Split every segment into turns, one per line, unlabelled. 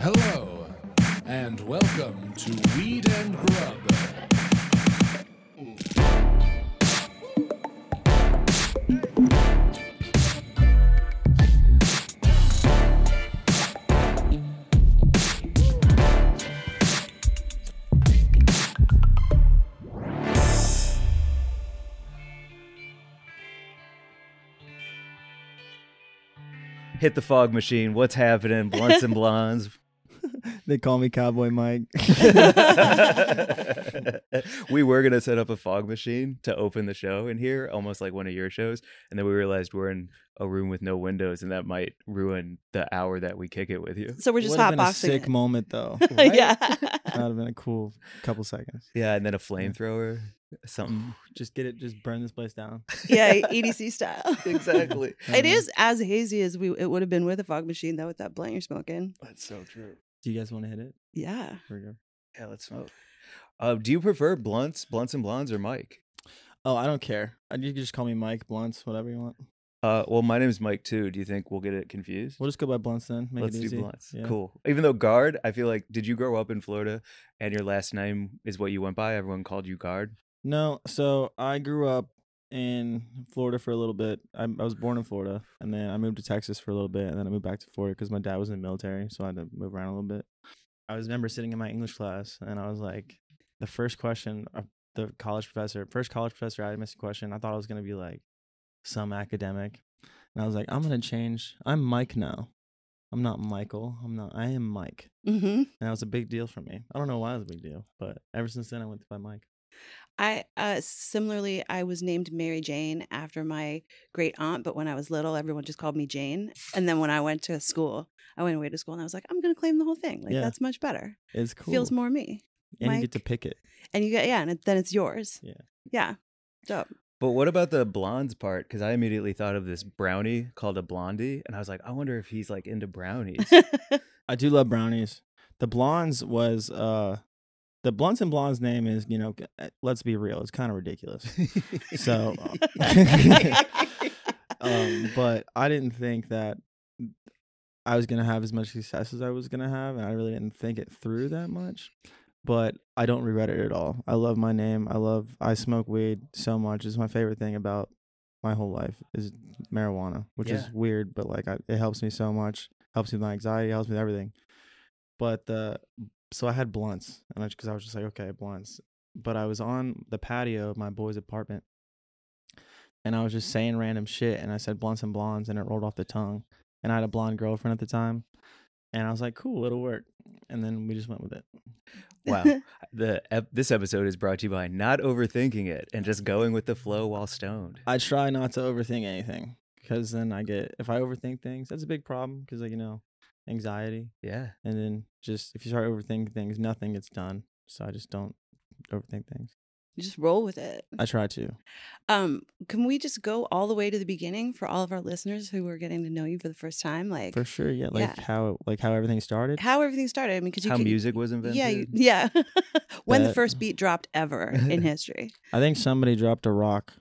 Hello, and welcome to Weed and Grub.
Hit the fog machine. What's happening? Blunts and blondes.
They call me Cowboy Mike.
we were gonna set up a fog machine to open the show in here, almost like one of your shows, and then we realized we're in a room with no windows, and that might ruin the hour that we kick it with you.
So we're just
Would have been a
hotboxing.
sick
it.
moment though.
yeah.
That would have been a cool couple seconds.
Yeah, and then a flamethrower, something.
Just get it. Just burn this place down.
yeah, EDC style.
exactly.
It is as hazy as we it would have been with a fog machine though with that blunt you're smoking.
That's so true.
Do you guys want to hit it?
Yeah.
Here we go.
Yeah, let's smoke. Uh, do you prefer blunts, blunts and blondes, or Mike?
Oh, I don't care. You can just call me Mike Blunts, whatever you want.
Uh, well, my name is Mike too. Do you think we'll get it confused?
We'll just go by Blunts then. Make
Let's
it
do blunts.
Yeah.
Cool. Even though guard, I feel like, did you grow up in Florida and your last name is what you went by? Everyone called you guard.
No, so I grew up in Florida for a little bit. I, I was born in Florida, and then I moved to Texas for a little bit, and then I moved back to Florida because my dad was in the military, so I had to move around a little bit. I was remember sitting in my English class, and I was like, the first question, uh, the college professor, first college professor I missed a question. I thought I was gonna be like some academic, and I was like, I'm gonna change. I'm Mike now. I'm not Michael. I'm not. I am Mike.
Mm-hmm.
And that was a big deal for me. I don't know why it was a big deal, but ever since then I went by Mike.
I uh similarly I was named Mary Jane after my great aunt, but when I was little, everyone just called me Jane. And then when I went to school, I went away to school and I was like, I'm gonna claim the whole thing. Like
Yeah.
that's much better.
It's cool.
Feels more me.
and you get to pick it.
And you get yeah, and it, then it's yours.
Yeah.
Yeah. Dope.
But what about the blondes part? Because I immediately thought of this brownie called a blondie, and I was like, I wonder if he's like into brownies.
I do love brownies. The blondes was uh the blunts and blondes name is you know uh, let's be real it's kind of ridiculous. So, um, but I didn't think that I was gonna have as much success as I was gonna have, and I really didn't think it through that much. But I don't regret it at all. I love my name. I love. I smoke weed so much. It's my favorite thing about my whole life is marijuana, which is weird, but like I, it helps me so much. Helps me with my anxiety. Helps me with everything. But the so I had blunts, and because I was just like, okay, blunts. But I was on the patio of my boy's apartment, and I was just saying random shit, and I said blunts and blondes, and it rolled off the tongue. And I had a blonde girlfriend at the time, and I was like, cool, it'll work. And then we just went with it.
wow. The ep- this episode is brought to you by not overthinking it and just going with the flow while stoned.
I try not to overthink anything because then I get if I overthink things, that's a big problem because like you know, anxiety,
Yeah.
and then just if you start overthinking things, nothing gets done. So I just don't overthink things.
You just roll with it.
I try to.
Um, can we just go all the way to the beginning for all of our listeners who are getting to know you for the first time? Like
For sure, yeah. Like
Yeah.
how like how everything started.
how everything started. I mean, because you
How
can,
music was invented.
Yeah, you, yeah. when the first beat dropped ever in history.
I think somebody dropped a rock,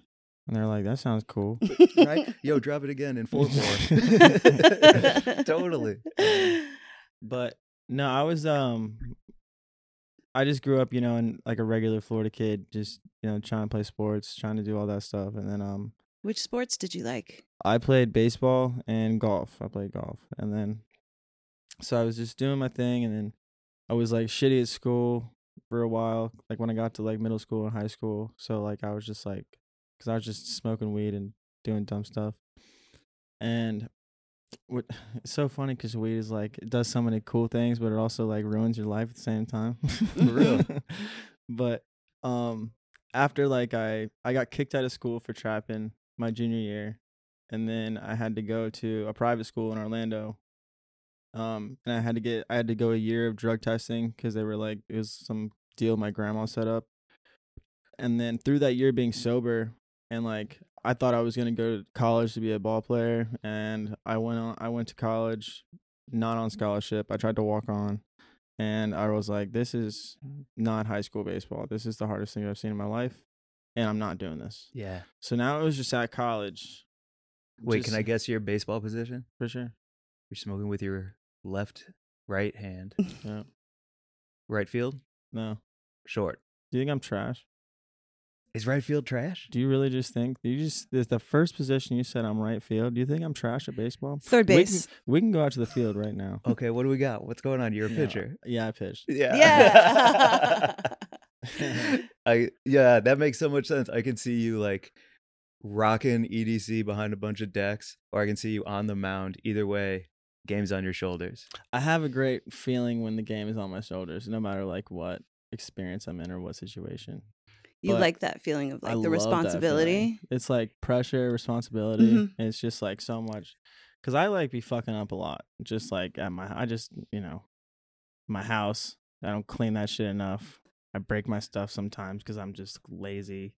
and they're like, "That sounds cool."
right? Yo, drop it again in four four. totally.
But no, I was um I just grew up, you know, in like a regular Florida kid, just, you know, trying to play sports, trying to do all that stuff. And then um
Which sports did you like?
I played baseball and golf. I played golf. And then so I was just doing my thing and then I was like shitty at school for a while, like when I got to like middle school and high school. So like I was just like cuz I was just smoking weed and doing dumb stuff. And what it's so funny because weed is like it does so many cool things, but it also like ruins your life at the same time.
For real.
but um, after like I I got kicked out of school for trapping my junior year, and then I had to go to a private school in Orlando. Um, and I had to get I had to go a year of drug testing because they were like it was some deal my grandma set up. And then through that year being sober and like I thought I was gonna go to college to be a ball player, and I went on. I went to college, not on mm. scholarship. I tried to walk on, and I was like, "This is mm. not high school baseball. This is the hardest thing I've seen in my life, and I'm not doing this."
Yeah.
So now it was just at college.
Wait, can I guess your baseball position?
for sure?
You're smoking with your left right hand,
Yeah.
right field,
No.
short.
Do you think I'm trash?
Is right field trash?
Do you really just think you just this the first position you said I'm right field? Do you think I'm trash at baseball?
Third
We can,
base.
we can go out to the field right now.
Okay, what do we got? What's going on? You're a
Yeah.
pitcher.
Yeah, I pitched.
Yeah.
Yeah.
I yeah, that makes so much sense. I can see you like rocking EDC behind a bunch of decks, or I can see you on the mound. Either way, game's on your shoulders.
I have a great feeling when the game is on my shoulders, no matter like what experience I'm in or what situation.
You
But
like that feeling of
I
like the responsibility.
It's like pressure, responsibility.
Mhm.
It's just like so much. Cause I like be fucking up a lot. Just like at my, I just you know, my house. I don't clean that shit enough. I break my stuff sometimes because I'm just lazy.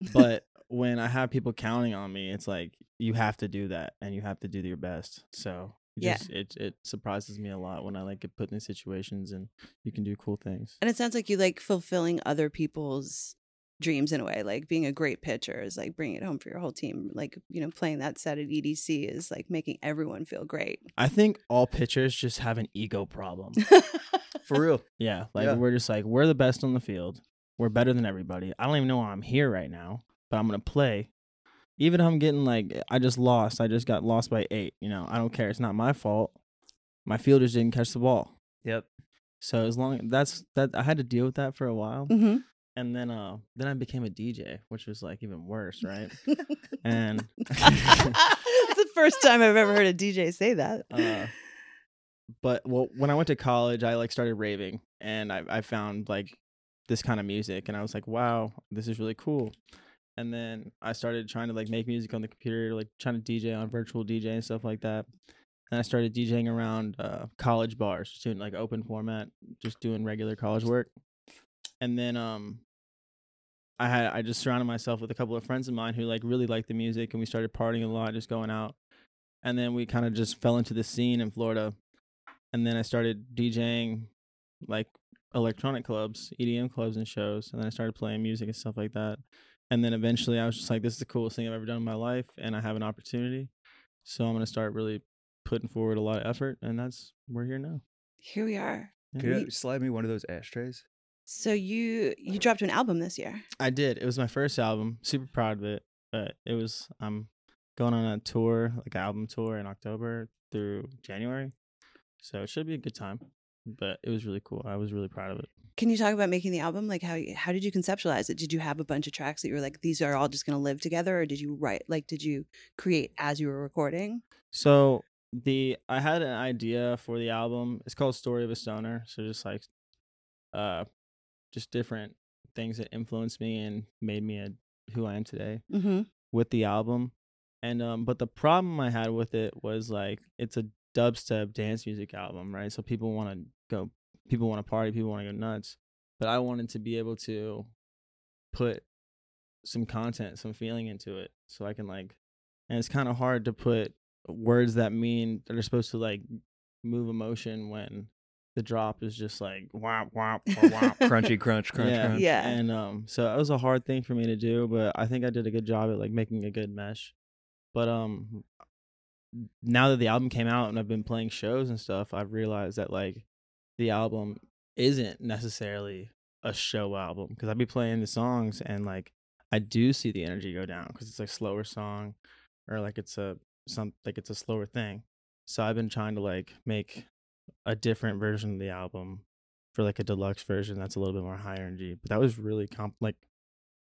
But when I have people counting on me, it's like you have to do that and you have to do your best. So it
Yeah.
it it surprises me a lot when I like get put in situations and you can do cool things.
And it sounds like you like fulfilling other people's dreams in a way. Like being a great pitcher is like bringing it home for your whole team. Like, you know, playing that set at EDC is like making everyone feel great.
I think all pitchers just have an ego problem.
For real.
Yeah, like
Yeah.
we're just like we're the best on the field. We're better than everybody. I don't even know why I'm here right now, but I'm gonna play. Even if I'm getting like I just lost, I just got lost by eight. You know, I don't care. It's not my fault. My fielders didn't catch the ball.
Yep.
So as long that's that, I had to deal with that for a while,
hmm
and then uh then I became a DJ, which was like even worse, right? and
it's the first time I've ever heard a DJ say that.
uh, but well, when I went to college, I like started raving, and I I found like this kind of music, and I was like, wow, this is really cool. And then I started trying to like make music on the computer, like trying to DJ on virtual DJ and stuff like that. And I started DJing around uh, college bars, just doing like open format, just doing regular college work. And then um, I had I just surrounded myself with a couple of friends of mine who like really liked the music, and we started partying a lot, just going out. And then we kind of just fell into the scene in Florida. And then I started DJing like electronic clubs, EDM clubs and shows. And then I started playing music and stuff like that. And then eventually I was just like, this is the coolest thing I've ever done in my life. And I have an opportunity. So I'm going to start really putting forward a lot of effort. And that's, we're here now.
Here we are.
Yeah.
Could you slide me one of those ashtrays?
So you you dropped an album this year.
I did. It was my first album. Super proud of it. But it was, I'm going on a tour, like an album tour in October through January. So it should be a good time. But it was really cool. I was really proud of it.
Can you talk about making the album? Like how how did you conceptualize it? Did you have a bunch of tracks that you were like these are all just going to live together or did you write like did you create as you were recording?
So the I had an idea for the album. It's called Story of a Stoner. So just like uh just different things that influenced me and made me a, who I am today
Mhm.
with the album. And um but the problem I had with it was like it's a dubstep dance music album, right? So people want to go people want to party, people want to go nuts. But I wanted to be able to put some content, some feeling into it so I can like and it's kind of hard to put words that mean that are supposed to like move emotion when the drop is just like wow wow wow
Crunchy crunch, crunch,
yeah.
crunch.
Yeah.
And um, so it was a hard thing for me to do, but I think I did a good job at like making a good mesh. But um, now that the album came out and I've been playing shows and stuff, I've realized that like the album isn't necessarily a show album because I'd be playing the songs and like I do see the energy go down because it's like slower song or like it's a some like it's a slower thing. So I've been trying to like make a different version of the album for like a deluxe version that's a little bit more high energy. But that was really comp like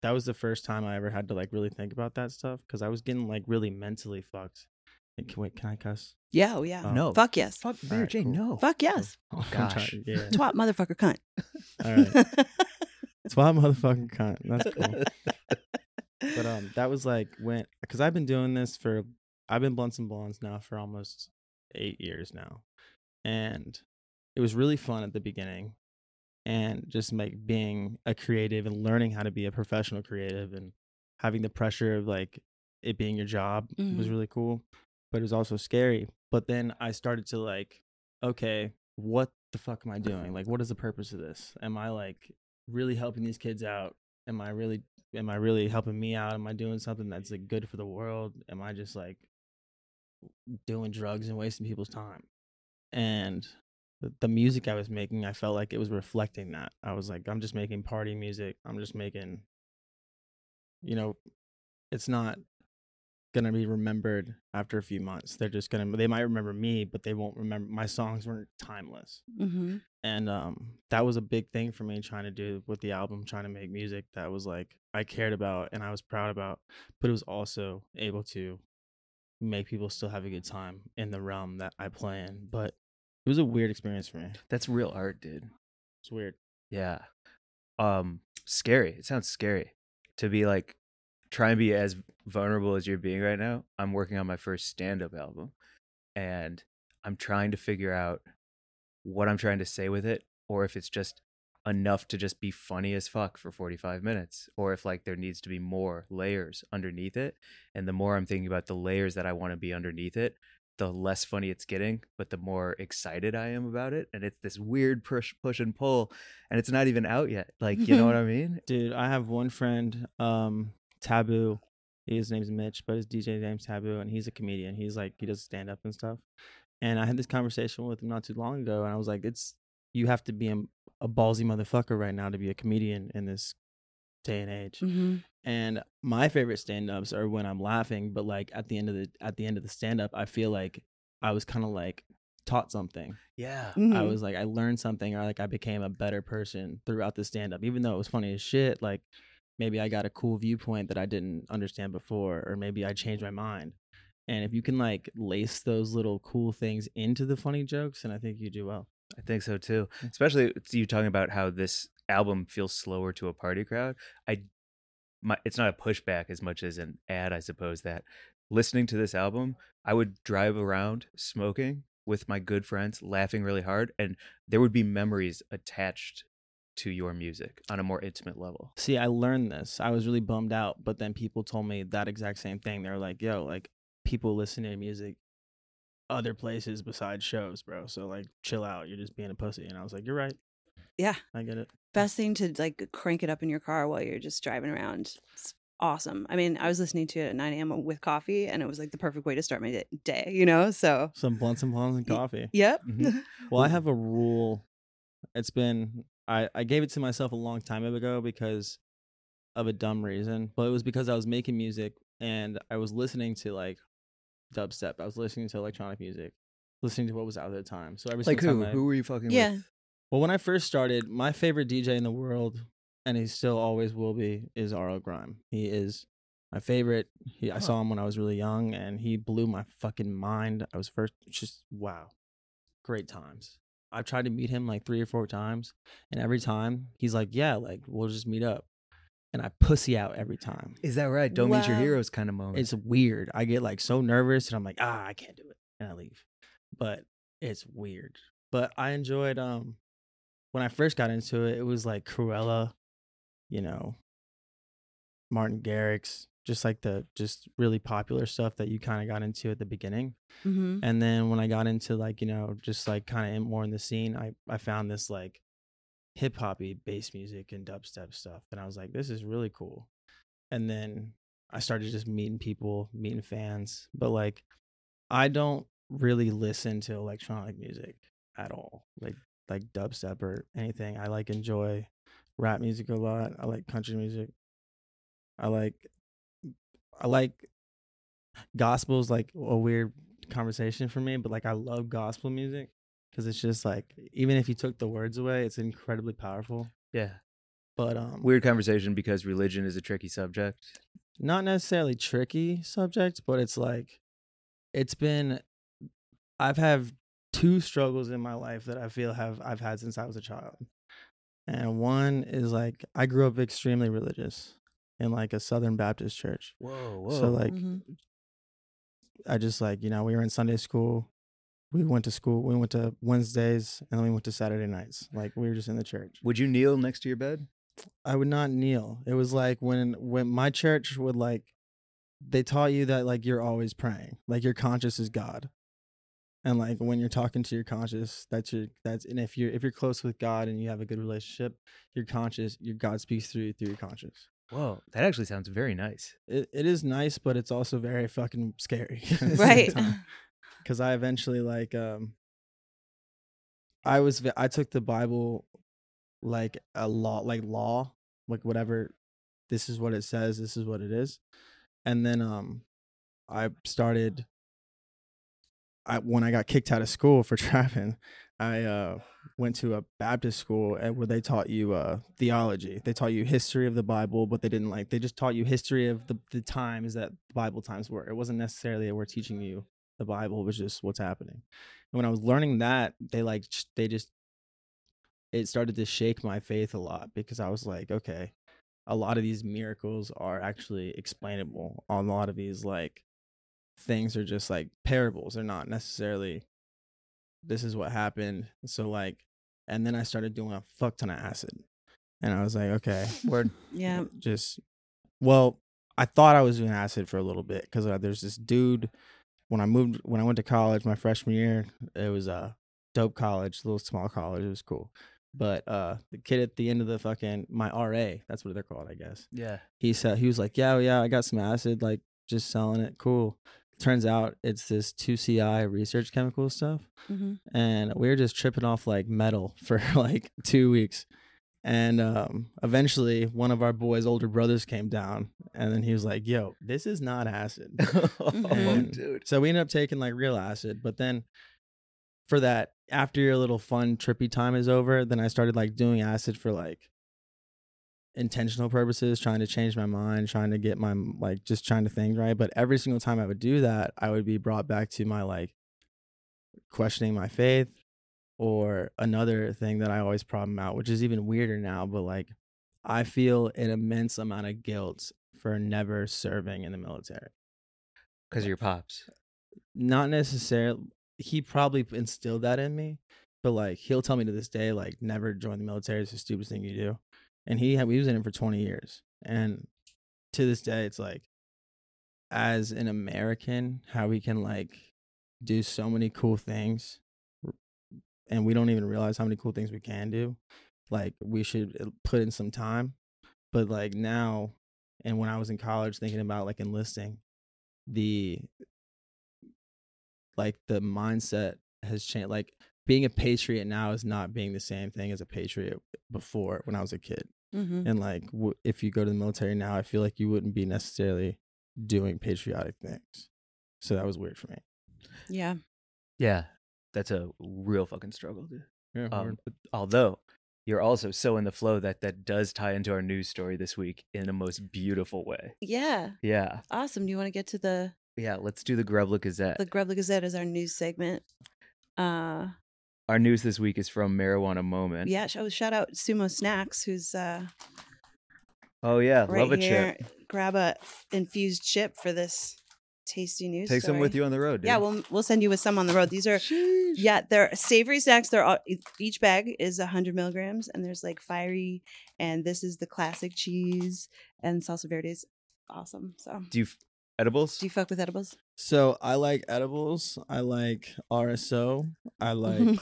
that was the first time I ever had to like really think about that stuff because I was getting like really mentally fucked. Like, can, wait, can I cuss?
Yeah, oh yeah.
Oh.
No.
Fuck yes.
Fuck
All
Mary
right,
Jane,
cool.
no.
Fuck yes.
Oh
gosh.
yeah.
Twat motherfucker cunt.
All right. It's why motherfucking cunt. That's cool. but um, that was like when because I've been doing this for I've been blunts and blondes now for almost eight years now, and it was really fun at the beginning, and just like being a creative and learning how to be a professional creative and having the pressure of like it being your job was
Mhm.
really cool, but it was also scary. But then I started to like, okay, what the fuck am I doing? Like, what is the purpose of this? Am I like really helping these kids out? Am I really am I really helping me out? Am I doing something that's like good for the world? Am I just like doing drugs and wasting people's time? And the, music I was making, I felt like it was reflecting that. I was like, I'm just making party music. I'm just making, you know, it's not gonna be remembered after a few months. They're just gonna they might remember me, but they won't remember my songs weren't timeless.
Mm-hmm.
And um that was a big thing for me trying to do with the album, trying to make music that was like I cared about and I was proud about, but it was also able to make people still have a good time in the realm that I play in. But it was a weird experience for me.
That's real art, dude.
It's weird.
Yeah. Um scary. It sounds scary to be like try and be as vulnerable as you're being right now. I'm working on my first stand-up album and I'm trying to figure out what I'm trying to say with it or if it's just enough to just be funny as fuck for 45 minutes or if like there needs to be more layers underneath it and the more I'm thinking about the layers that I want to be underneath it the less funny it's getting, but the more excited I am about it. And it's this weird push, push and pull, and it's not even out yet. Like, you know what I mean?
Dude, I have one friend, um, Taboo. His name's Mitch, but his DJ name's Taboo, and he's a comedian. He's like he does stand up and stuff. And I had this conversation with him not too long ago, and I was like, "It's you have to be a, a ballsy motherfucker right now to be a comedian in this day and age."
Mm-hmm.
And my favorite stand-ups are when I'm laughing, but like at the end of the at the end of the stand-up, I feel like I was kind of like taught something.
Yeah.
Mm-hmm.
I was like I learned something or like I became a better person throughout the stand up. Even though it was funny as shit, like maybe I got a cool viewpoint that I didn't understand before or maybe I changed my mind. And if you can like lace those little cool things into the funny jokes, then I think you do well.
I think so too. Especially you talking about how this album feels slower to a party crowd. I my it's not a pushback as much as an ad, I suppose that listening to this album, I would drive around smoking with my good friends, laughing really hard, and there would be memories attached to your music on a more intimate level.
See, I learned this. I was really bummed out, but then people told me that exact same thing. They were like, yo, like people listen to music other places besides shows, bro. So like chill out. You're just being a pussy. And I was like, You're right.
Yeah.
I get it.
Best thing to like crank it up in your car while you're just driving around. It's awesome. I mean, I was listening to it at 9 a.m. with coffee, and it was like the perfect way to start my day-. You know, so
Some blunts and blondes and coffee.
yep.
Mhm.
Well, I have a rule. It's been I I gave it to myself a long time ago because of a dumb reason, but it was because I was making music and I was listening to like dubstep. I was listening to electronic music, listening to what was out at the time. So every
Like
single
who?
time I-
Who were you fucking
Yeah.
with?
Well, when I first started, my favorite DJ in the world, and he still always will be, is R.L. Grime. He is my favorite. He, I saw him when I was really young, and he blew my fucking mind. I was first, just wow, great times. I've tried to meet him like three or four times, and every time he's like, "Yeah, like we'll just meet up," and I pussy out every time.
Is that right? Don't meet your
Wow.
heroes kind of moment.
It's weird. I get like so nervous, and I'm like, "Ah, I can't do it," and I leave. But it's weird. But I enjoyed um when I first got into it. It was like Krewella, you know, Martin Garrix, just like the just really popular stuff that you kind of got into at the beginning.
hmm
And then when I got into like, you know, just like kind of more in the scene, I I found this like hip hoppy bass music and dubstep stuff. And I was like, this is really cool. And then I started just meeting people, meeting fans. But like I don't really listen to electronic music at all. Like like dubstep or anything. I like enjoy rap music a lot. I like country music. I like I like gospel's like a weird conversation for me, but like I love gospel music because it's just like even if you took the words away, it's incredibly powerful.
yeah.
But um,
Weird conversation because religion is a tricky subject.
not necessarily tricky subject, but it's like it's been I've had two struggles in my life that I feel have I've had since I was a child. And one is like I grew up extremely religious in like a Southern Baptist church.
Whoa, whoa.
So like
Mhm.
I just like, you know, we were in Sunday school. We went to school. We went to Wednesdays and then we went to Saturday nights. Like we were just in the church.
would you kneel next to your bed?
I would not kneel. It was like when when my church would like they taught you that like you're always praying. Like your conscious is God. And like when you're talking to your conscious, that's your that's and if you're if you're close with God and you have a good relationship, your conscious, your God speaks through you through your conscious.
Whoa, that actually sounds very nice.
It it is nice, but it's also very fucking scary.
Right.
Because I eventually like um I was I took the Bible like a law like law like whatever this is what it says this is what it is and then um I started I when I got kicked out of school for trapping I uh went to a Baptist school where they taught you uh theology they taught you history of the Bible but they didn't like they just taught you history of the the times that Bible times were it wasn't necessarily that we're teaching you the Bible it was just what's happening and when I was learning that, they like they just it started to shake my faith a lot because I was like, okay, a lot of these miracles are actually explainable. On a lot of these like things are just like parables. They're not necessarily this is what happened. So like and then I started doing a fuck ton of acid. And I was like, okay,
Word.
Yeah.
just well i thought i was doing acid for a little bit because uh, there's this dude when i moved when i went to college my freshman year it was a dope college little small college it was cool but uh the kid at the end of the fucking my ra that's what they're called i guess
Yeah.
he said he was like yeah yeah i got some acid like just selling it cool turns out it's this 2C-I research chemical stuff
hmm
and we were just tripping off like metal for like two weeks. And um, eventually, one of our boys' older brothers came down, and then he was like, "Yo, this is not acid."
oh, dude.
So we ended up taking like real acid, but then for that, after your little fun trippy time is over, then I started like doing acid for like intentional purposes, trying to change my mind, trying to get my like just trying to think right. But every single time I would do that, I would be brought back to my like questioning my faith or another thing that I always problem out, which is even weirder now, but like I feel an immense amount of guilt for never serving in the military.
Because your pops.
Not necessarily he probably instilled that in me, but like he'll tell me to this day, like never join the military. It's the stupidest thing you do. And he had, he was in it for 20 years. And to this day, it's like, as an American, how we can like do so many cool things and we don't even realize how many cool things we can do. Like we should uh, put in some time. But like now, and when I was in college thinking about like enlisting, the like the mindset has changed. Like being a patriot now is not being the same thing as a patriot before when I was a kid.
hmm
And like w- if you go to the military now, I feel like you wouldn't be necessarily doing patriotic things. So that was weird for me.
Yeah.
Yeah. That's a real fucking struggle, dude.
Yeah,
Um, although you're also so in the flow that that does tie into our news story this week in a most beautiful way.
Yeah.
Yeah.
Awesome. Do you want to get to the
Yeah. Let's do the Grevla Gazette.
the Grevla Gazette is our news segment? Uh
Our news this week is from Marijuana Moment.
yeah, oh, shout out Sumo Snacks who's uh
Oh, yeah.
right
Love a
here.
chip.
Grab a infused chip for this tasty news.
Take some with you on the road, dude.
Yeah, we'll we'll send you with some on the road. These are yeah, they're savory snacks. They're all, each bag is hundred milligrams, and there's like fiery, and this is the classic cheese, and salsa verde is awesome. So,
Do you f- edibles?
do you fuck with edibles?
So I like edibles. I like RSO. I like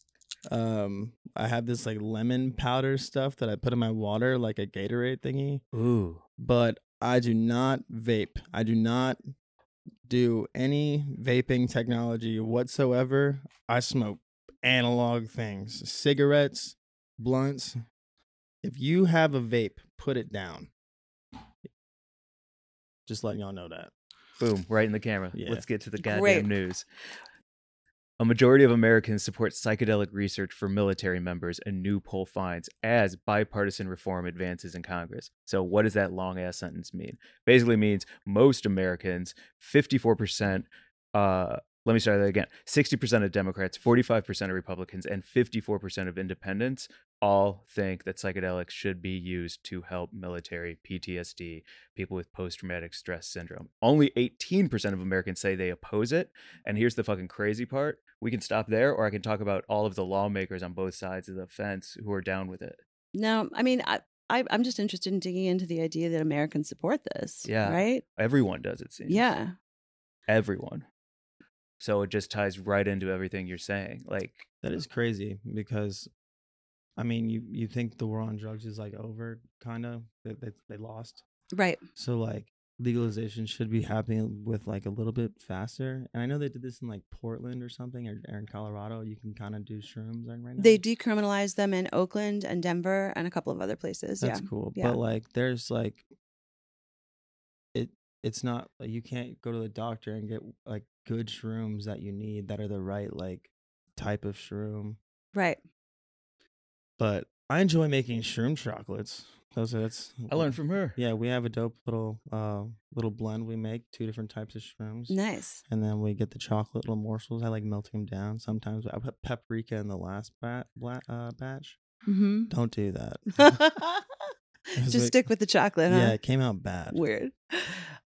um I have this like lemon powder stuff that I put in my water like a Gatorade thingy,
Ooh.
but I do not vape. I do not do any vaping technology whatsoever. I smoke analog things, cigarettes, blunts. If you have a vape, put it down. Just letting y'all know that.
Boom, right in the camera.
Yeah.
Let's get to the goddamn
Great.
news. A majority of Americans support psychedelic research for military members, a new poll finds, as bipartisan reform advances in Congress. So, what does that long ass sentence mean? Basically means most Americans, 54%, uh, let me start that again 60% of Democrats, 45% of Republicans, and 54% of independents all think that psychedelics should be used to help military PTSD, people with post traumatic stress syndrome. Only 18% of Americans say they oppose it. And here's the fucking crazy part we can stop there, or I can talk about all of the lawmakers on both sides of the fence who are down with it.
No, I mean, I, I I'm just interested in digging into the idea that Americans support this.
Yeah.
Right.
Everyone does, it seems.
Yeah.
Everyone. So it just ties right into everything you're saying. Like,
That is crazy because, I mean, you you think the war on drugs is like over, kind of that they, they lost.
Right.
So like, legalization should be happening with like a little bit faster. And I know they did this in like Portland or something, or, or in Colorado. You can kind of do shrooms right now.
They decriminalized them in Oakland and Denver and a couple of other places.
That's
yeah.
cool.
Yeah.
But like, there's like, it. It's not like you can't go to the doctor and get like good shrooms that you need that are the right like type of shroom.
Right.
But I enjoy making shroom chocolates. Those are that's
I learned from her.
Yeah, we have a dope little uh little blend we make, two different types of shrooms.
Nice.
And then we get the chocolate little morsels. I like melting them down. Sometimes I put paprika in the last bat, bla- uh, batch.
hmm
Don't do that.
Just
like-
stick with the chocolate, huh?
Yeah, it came out bad.
Weird.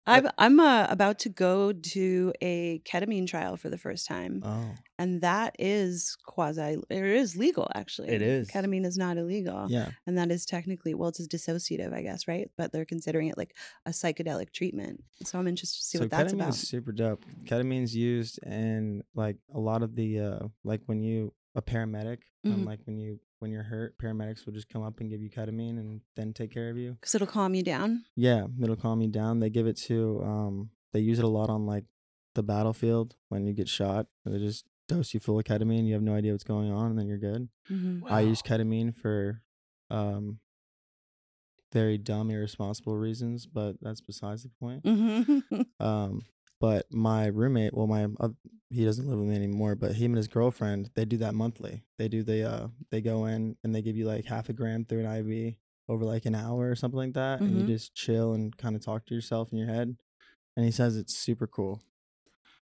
I'm I'm uh, about to go to a ketamine trial for the first time,
Oh,
and that is quasi. It is legal, actually.
It is.
Ketamine is not illegal,
yeah.
and that is technically well, it's a dissociative, I guess, right? But they're considering it like a psychedelic treatment. So I'm interested to see
so
what that's
ketamine
about.
is super dope. Ketamine's used in like a lot of the uh like when you a paramedic,
Mhm.
um, like when you when you're hurt, paramedics will just come up and give you ketamine and then take care of you.
Because it'll calm you down.
Yeah, it'll calm you down. They give it to um they use it a lot on like the battlefield when you get shot. They just dose you full of ketamine, you have no idea what's going on, and then you're good.
Mm-hmm.
I use ketamine for um very dumb, irresponsible reasons, but that's besides the point.
Mm-hmm.
Um, but my roommate, well, my uh, he doesn't live with me anymore, but him and his girlfriend, they do that monthly. They do the uh, they go in and they give you like half a gram through an IV over like an hour or something like that, and
Mhm.
you just chill and kind of talk to yourself in your head. And he says it's super cool.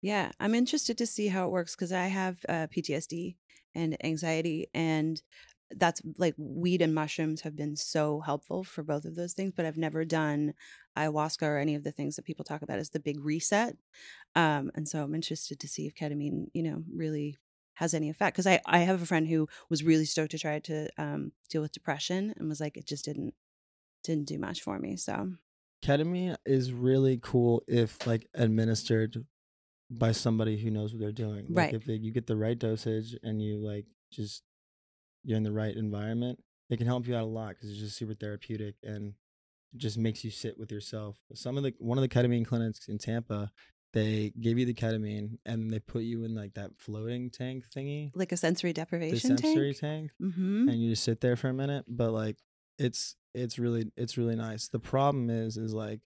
Yeah, I'm interested to see how it works because I have uh, PTSD and anxiety, and that's like weed and mushrooms have been so helpful for both of those things. But I've never done ayahuasca or any of the things that people talk about as the big reset. Um, and so I'm interested to see if ketamine, you know, really has any effect. Because I I have a friend who was really stoked to try to um, deal with depression and was like, it just didn't didn't do much for me. So
Ketamine is really cool if like administered by somebody who knows what they're doing. Like
Right.
if they, you get the right dosage and you like just you're in the right environment, it can help you out a lot because it's just super therapeutic and it just makes you sit with yourself. Some of the one of the ketamine clinics in Tampa, they give you the ketamine and they put you in like that floating tank thingy,
like a sensory
the
deprivation
sensory
tank.
tank
Mm-hmm.
and you just sit there for a minute but like it's it's really it's really nice the problem is is like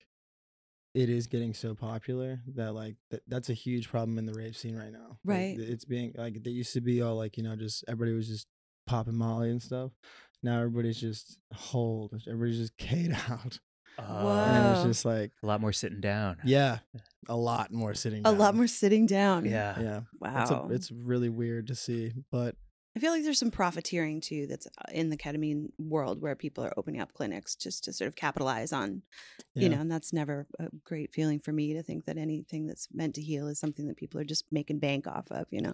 it is getting so popular that like th- that's a huge problem in the rave scene right now
Right.
th- it's being like they used to be all like you know just everybody was just popping molly and stuff now everybody's just hold everybody's just k'd out and
Whoa.
it's just like
Uh, a lot more sitting down.
yeah a lot more sitting
A lot
down.
more sitting down.
Yeah.
yeah
Wow.
it's, a, it's really weird to see but
I feel like there's some profiteering too that's uh, in the ketamine world where people are opening up clinics just to sort of capitalize on, you
yeah.
know, and that's never a great feeling for me to think that anything that's meant to heal is something that people are just making bank off of, you know.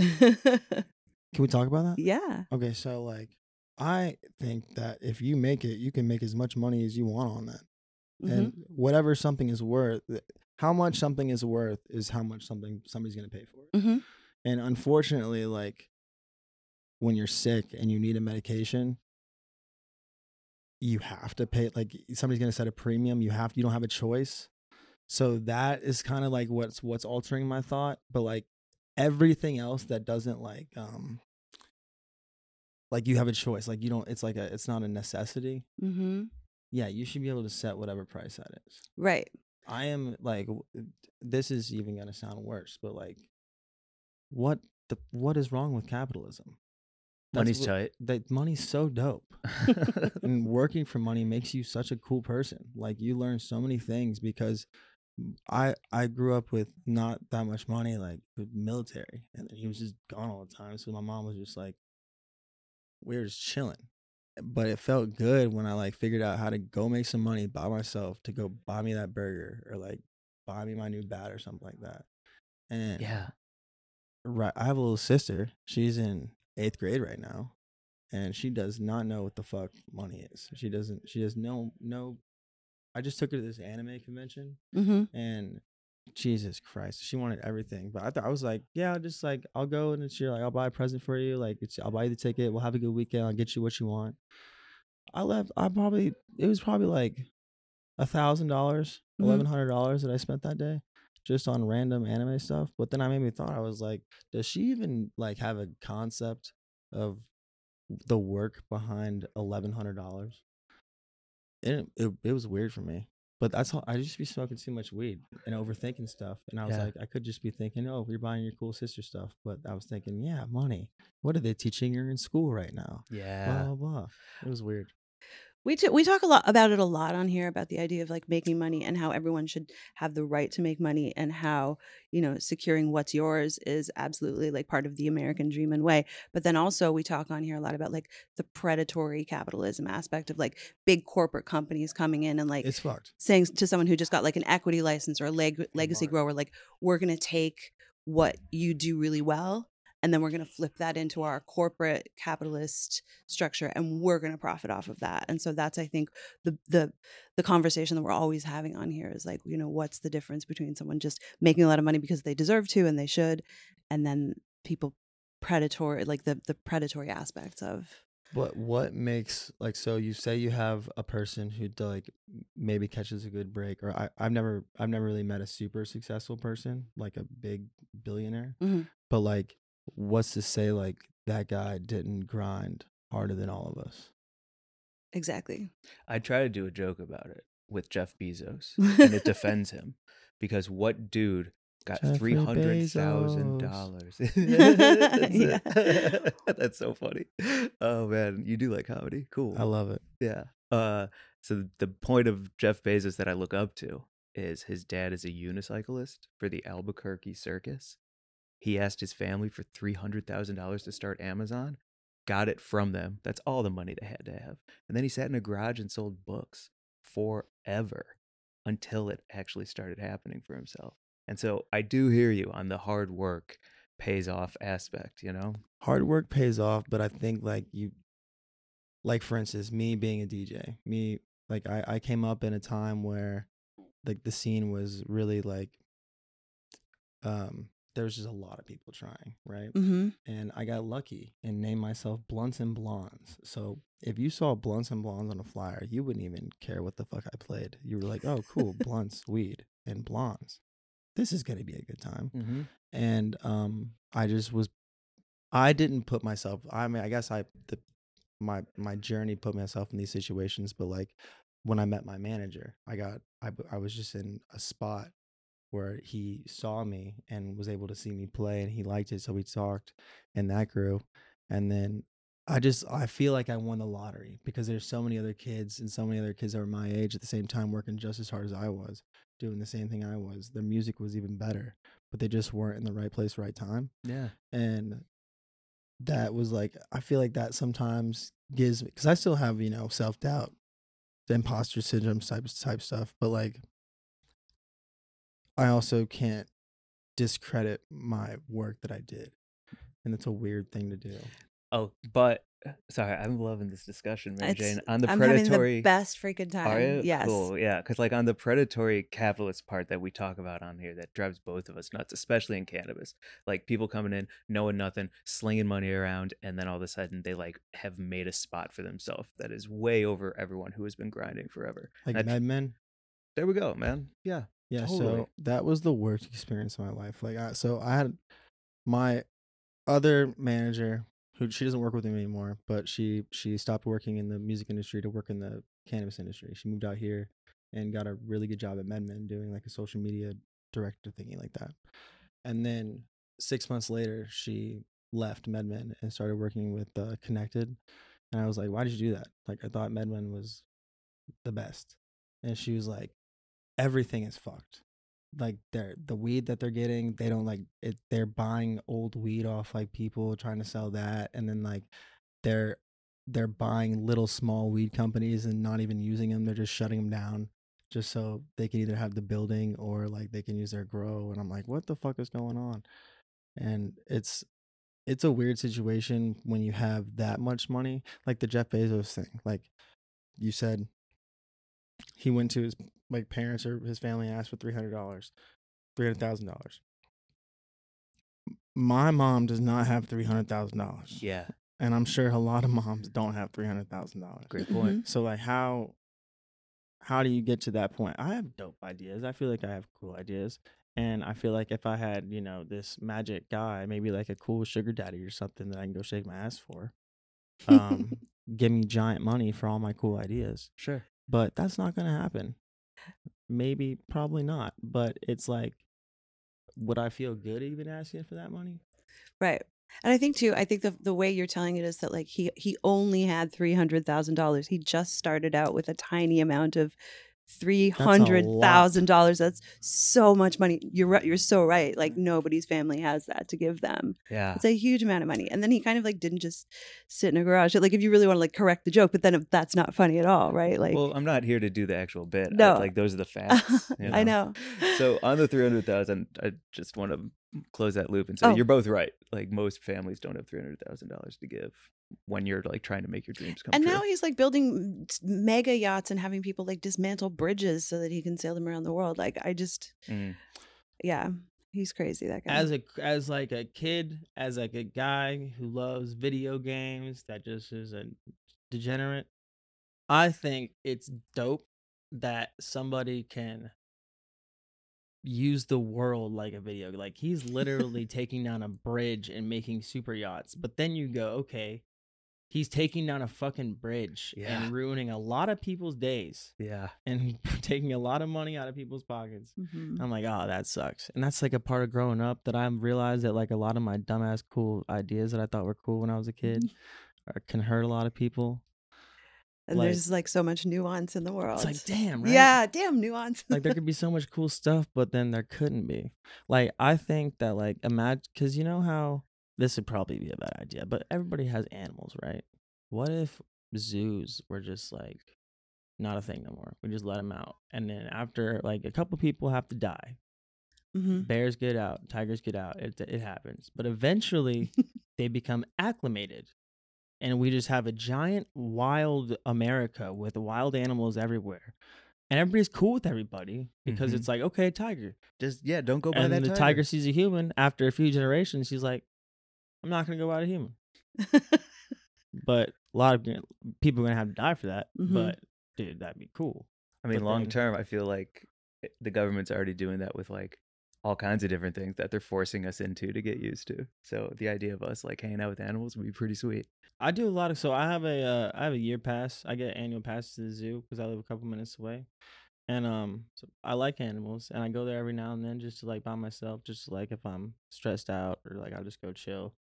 can we talk about that
yeah.
Okay, so like I think that if you make it, you can make as much money as you want on that.
Mhm.
And whatever something is worth, how much something is worth is how much something somebody's going to pay for. it.
Mhm.
And unfortunately, like when you're sick and you need a medication, you have to pay like somebody's going to set a premium, you have you don't have a choice. So that is kind of like what's what's altering my thought, but like everything else that doesn't like um like you have a choice like you don't it's like a it's not a necessity
Mhm.
yeah you should be able to set whatever price that is
Right.
i am like this is even going to sound worse but like what the what is wrong with capitalism
Money's
what-
tight.
that money's so dope and working for money makes you such a cool person like you learn so many things because i i grew up with not that much money like military and he was just gone all the time so my mom was just like we were just chilling. But it felt good when i like figured out how to go make some money by myself to go buy me that burger or like buy me my new bat or something like that. And
yeah.
right i have a little sister she's in eighth grade right now and she does not know what the fuck money is. She doesn't she has no no i just took her to this anime convention
Mhm.
and jesus christ she wanted everything but i thought i was like yeah i'll just like i'll go and it's your like i'll buy a present for you like it's i'll buy you the ticket we'll have a good weekend i'll get you what you want I left. I probably it was probably like a thousand dollars,
Mhm.
eleven hundred dollars that I spent that day just on random anime stuff. But then I made me thought I was like, does she even like have a concept of the work behind eleven hundred dollars? It, it it was weird for me. But that's how I just be smoking too much weed and overthinking stuff. And I was
Yeah.
like, I could just be thinking, oh, you're buying your cool sister stuff. But I was thinking, yeah, money. What are they teaching her in school right now?
Yeah.
Blah blah. blah. It was weird.
We t- we talk a lot about it a lot on here about the idea of like making money and how everyone should have the right to make money and how you know securing what's yours is absolutely like part of the American dream and way. But then also we talk on here a lot about like the predatory capitalism aspect of like big corporate companies coming in and like
It's fucked.
saying to someone who just got like an equity license or a leg- legacy grower, like we're gonna take what you do really well and then we're going to flip that into our corporate capitalist structure and we're going to profit off of that and so that's i think the the the conversation that we're always having on here is like you know what's the difference between someone just making a lot of money because they deserve to and they should and then people predatory like the the predatory aspects of
What what makes like so you say you have a person who like maybe catches a good break or I, I've never I've never really met a super successful person like a big billionaire
Mhm.
but like what's to say like that guy didn't grind harder than all of us
exactly
I try to do a joke about it with Jeff Bezos, and it defends him because what dude got three hundred thousand dollars?
Yeah.
That's so funny. Oh man, you do like comedy? Cool.
I love it
Yeah. Uh, so the point of Jeff Bezos that I look up to is his dad is a unicyclist for the Albuquerque Circus. He asked his family for three hundred thousand dollars to start Amazon, got it from them. That's all the money they had to have, and then he sat in a garage and sold books forever until it actually started happening for himself. And so I do hear you on the hard work pays off aspect. You know.
hard work pays off but I think like you like for instance me being a DJ me like I I came up in a time where like the scene was really like um there was just a lot of people trying right
mm-hmm.
and I got lucky and named myself Blunts and Blondes. So if you saw Blunts and Blondes on a flyer, you wouldn't even care what the fuck I played. You were like, oh, cool, blunts, weed, and blondes. This is gonna be a good time.
Mm-hmm.
And um, I just was, I didn't put myself. I mean, I guess I the my my journey put myself in these situations, but like when I met my manager, I got I I was just in a spot where he saw me and was able to see me play and he liked it so we talked and that grew. And then i just i feel like i won the lottery because there's so many other kids and so many other kids that were my age at the same time working just as hard as i was doing the same thing i was. Their music was even better but they just weren't in the right place right time.
Yeah.
and that was like i feel like that sometimes gives me because i still have you know self-doubt the imposter syndrome type type stuff but like i also can't discredit my work that i did and it's a weird thing to do
Oh, but uh, sorry, I'm loving this discussion, Mary
It's-
Jane. On the
i'm having
predatory,
the best freaking time
are you?
yes
Cool, yeah, because like on the predatory capitalist part that we talk about on here, that drives both of us nuts, especially in cannabis. Like people coming in, knowing nothing, slinging money around, and then all of a sudden they like have made a spot for themselves that is way over everyone who has been grinding forever.
like
That-
medmen
There we go, man. Yeah.
Yeah,
Totally.
so that was the worst experience of my life. Like, I, so I had my other manager who she doesn't work with me anymore, but she she stopped working in the music industry to work in the cannabis industry. She moved out here and got a really good job at MedMen doing like a social media director thingy like that. And then six months later, she left MedMen and started working with uh, Connected. And I was like, why did you do that? Like, I thought MedMen was the best. And she was like, everything is fucked. Like they're the weed that they're getting, they don't like it. They're buying old weed off like people trying to sell that, and then like they're they're buying little small weed companies and not even using them. They're just shutting them down just so they can either have the building or like they can use their grow. And I'm like, what the fuck is going on? And it's it's a weird situation when you have that much money, like the Jeff Bezos thing. Like you said, he went to his like parents or his family asked for three hundred dollars, three hundred thousand dollars. My mom does not have three hundred thousand dollars.
Yeah.
and I'm sure a lot of moms don't have three hundred thousand dollars.
Great
Mm-hmm.
point.
So like how how do you get to that point? I have dope ideas. I feel like I have cool ideas. And I feel like if I had, you know, this magic guy, maybe like a cool sugar daddy or something that I can go shake my ass for, um, give me giant money for all my cool ideas.
Sure.
But that's not gonna happen. Maybe, probably not. But it's like, would I feel good even asking for that money?
Right. And I think too, I think the the way you're telling it is that like he he only had three hundred thousand dollars. He just started out with a tiny amount of three hundred thousand dollars. That's so much money. You're right. You're so right. Like nobody's family has that to give them.
Yeah.
It's a huge amount of money. And then he kind of like didn't just sit in a garage. Like if you really want to like correct the joke, but then that's not funny at all, right? Like
well, I'm not here to do the actual bit. I-
No.
like those are the facts. you
I know.
So on the three hundred thousand, I just want to close that loop and say
Oh.
you're both right. Like most families don't have three hundred thousand dollars to give when you're like trying to make your dreams come
And
true.
now he's like building mega yachts and having people like dismantle bridges so that he can sail them around the world. Like I just,
Mm.
yeah, he's crazy. That guy.
as a as like a kid, as like a guy who loves video games, that just is a degenerate. I think it's dope that somebody can use the world like a video. Like he's literally taking down a bridge and making super yachts. But then you go, okay, he's taking down a fucking bridge
Yeah.
and ruining a lot of people's days
yeah.
and taking a lot of money out of people's pockets.
Mhm.
I'm like, oh, that sucks. And that's like a part of growing up that I realized that like a lot of my dumbass cool ideas that I thought were cool when I was a kid
Mm-hmm.
are, can hurt a lot of people.
And
like-
there's like so much nuance in the world.
It's like, damn, right?
Yeah, damn nuance.
like there could be so much cool stuff, but then there couldn't be. Like I think that like imagine because you know how this would probably be a bad idea, but everybody has animals, right? What if zoos were just like not a thing no more? We just let them out, and then after like a couple people have to die,
hmm
bears get out, tigers get out. It it happens, but eventually they become acclimated, and we just have a giant wild America with wild animals everywhere, and everybody's cool with everybody because
Mhm.
it's like okay, tiger,
Just yeah, don't go by
and
that
the
tiger.
tiger sees a human. After a few generations, she's like, I'm not gonna go by a human, but a lot of people are gonna have to die for that.
Mhm.
But dude, that'd be cool.
I mean,
but
long
then-
term, I feel like the government's already doing that with like all kinds of different things that they're forcing us into to get used to. So the idea of us like hanging out with animals would be pretty sweet.
I do a lot of so I have a uh, I have a year pass. I get annual pass to the zoo because I live a couple minutes away, and um so I like animals and I go there every now and then just to like by myself, just like if I'm stressed out or like I'll just go chill.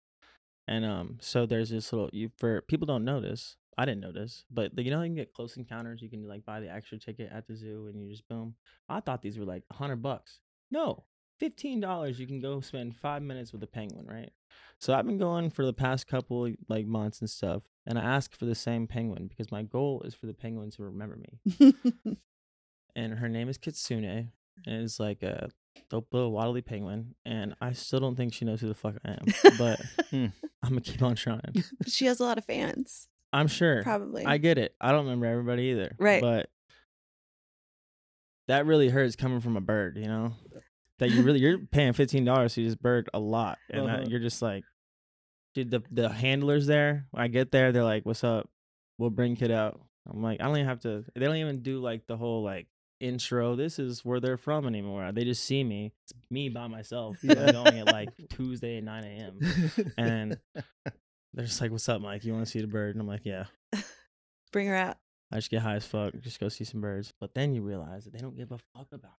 And um so there's this little you for people don't notice. I didn't notice, but you know you can get close encounters. You can like buy the extra ticket at the zoo and you just boom. I thought these were like hundred bucks. No, fifteen dollars. You can go spend five minutes with a penguin, right? So I've been going for the past couple like months and stuff, and I ask for the same penguin because my goal is for the penguin to remember me. And her name is Kitsune, and it's like a dope little waddly penguin. And I still don't think she knows who the fuck I am, but
Hmm.
I'm gonna keep on trying.
she has a lot of fans,
I'm sure.
probably.
I get it. I don't remember everybody either.
Right.
But that really hurts coming from a bird, you know? That you really you're paying fifteen dollars to this bird a lot. And
Uh-huh.
you're just like dude, the the handlers there, when I get there, they're like, What's up? We'll bring kid out. I'm like, I don't even have to they don't even do like the whole like intro. This is where they're from anymore. They just see me. It's me by myself.
Yeah.
Going at like Tuesday at nine AM. And they're just like, What's up, Mike? You wanna see the bird? And I'm like, Yeah.
Bring her out.
I just get high as fuck, just go see some birds. But then you realize that they don't give a fuck about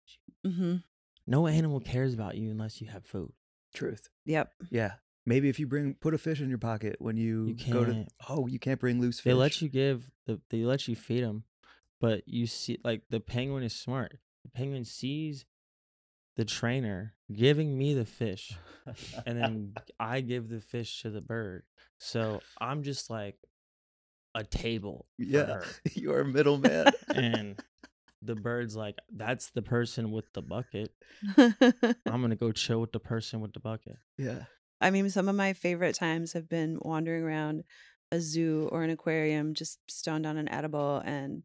you.
hmm
No animal cares about you unless you have food.
Truth.
Yep.
Yeah. Maybe if you bring put a fish in your pocket when you,
You
go to
can't.
oh you can't bring loose fish.
They let you give the they let you feed them, but you see like the penguin is smart. The penguin sees the trainer giving me the fish, and then I give the fish to the bird. So I'm just like a table. For
yeah,
her.
you're a middleman.
and the bird's like, "That's the person with the bucket. I'm gonna go chill with the person with the bucket."
yeah.
I mean, some of my favorite times have been wandering around a zoo or an aquarium, just stoned on an edible, and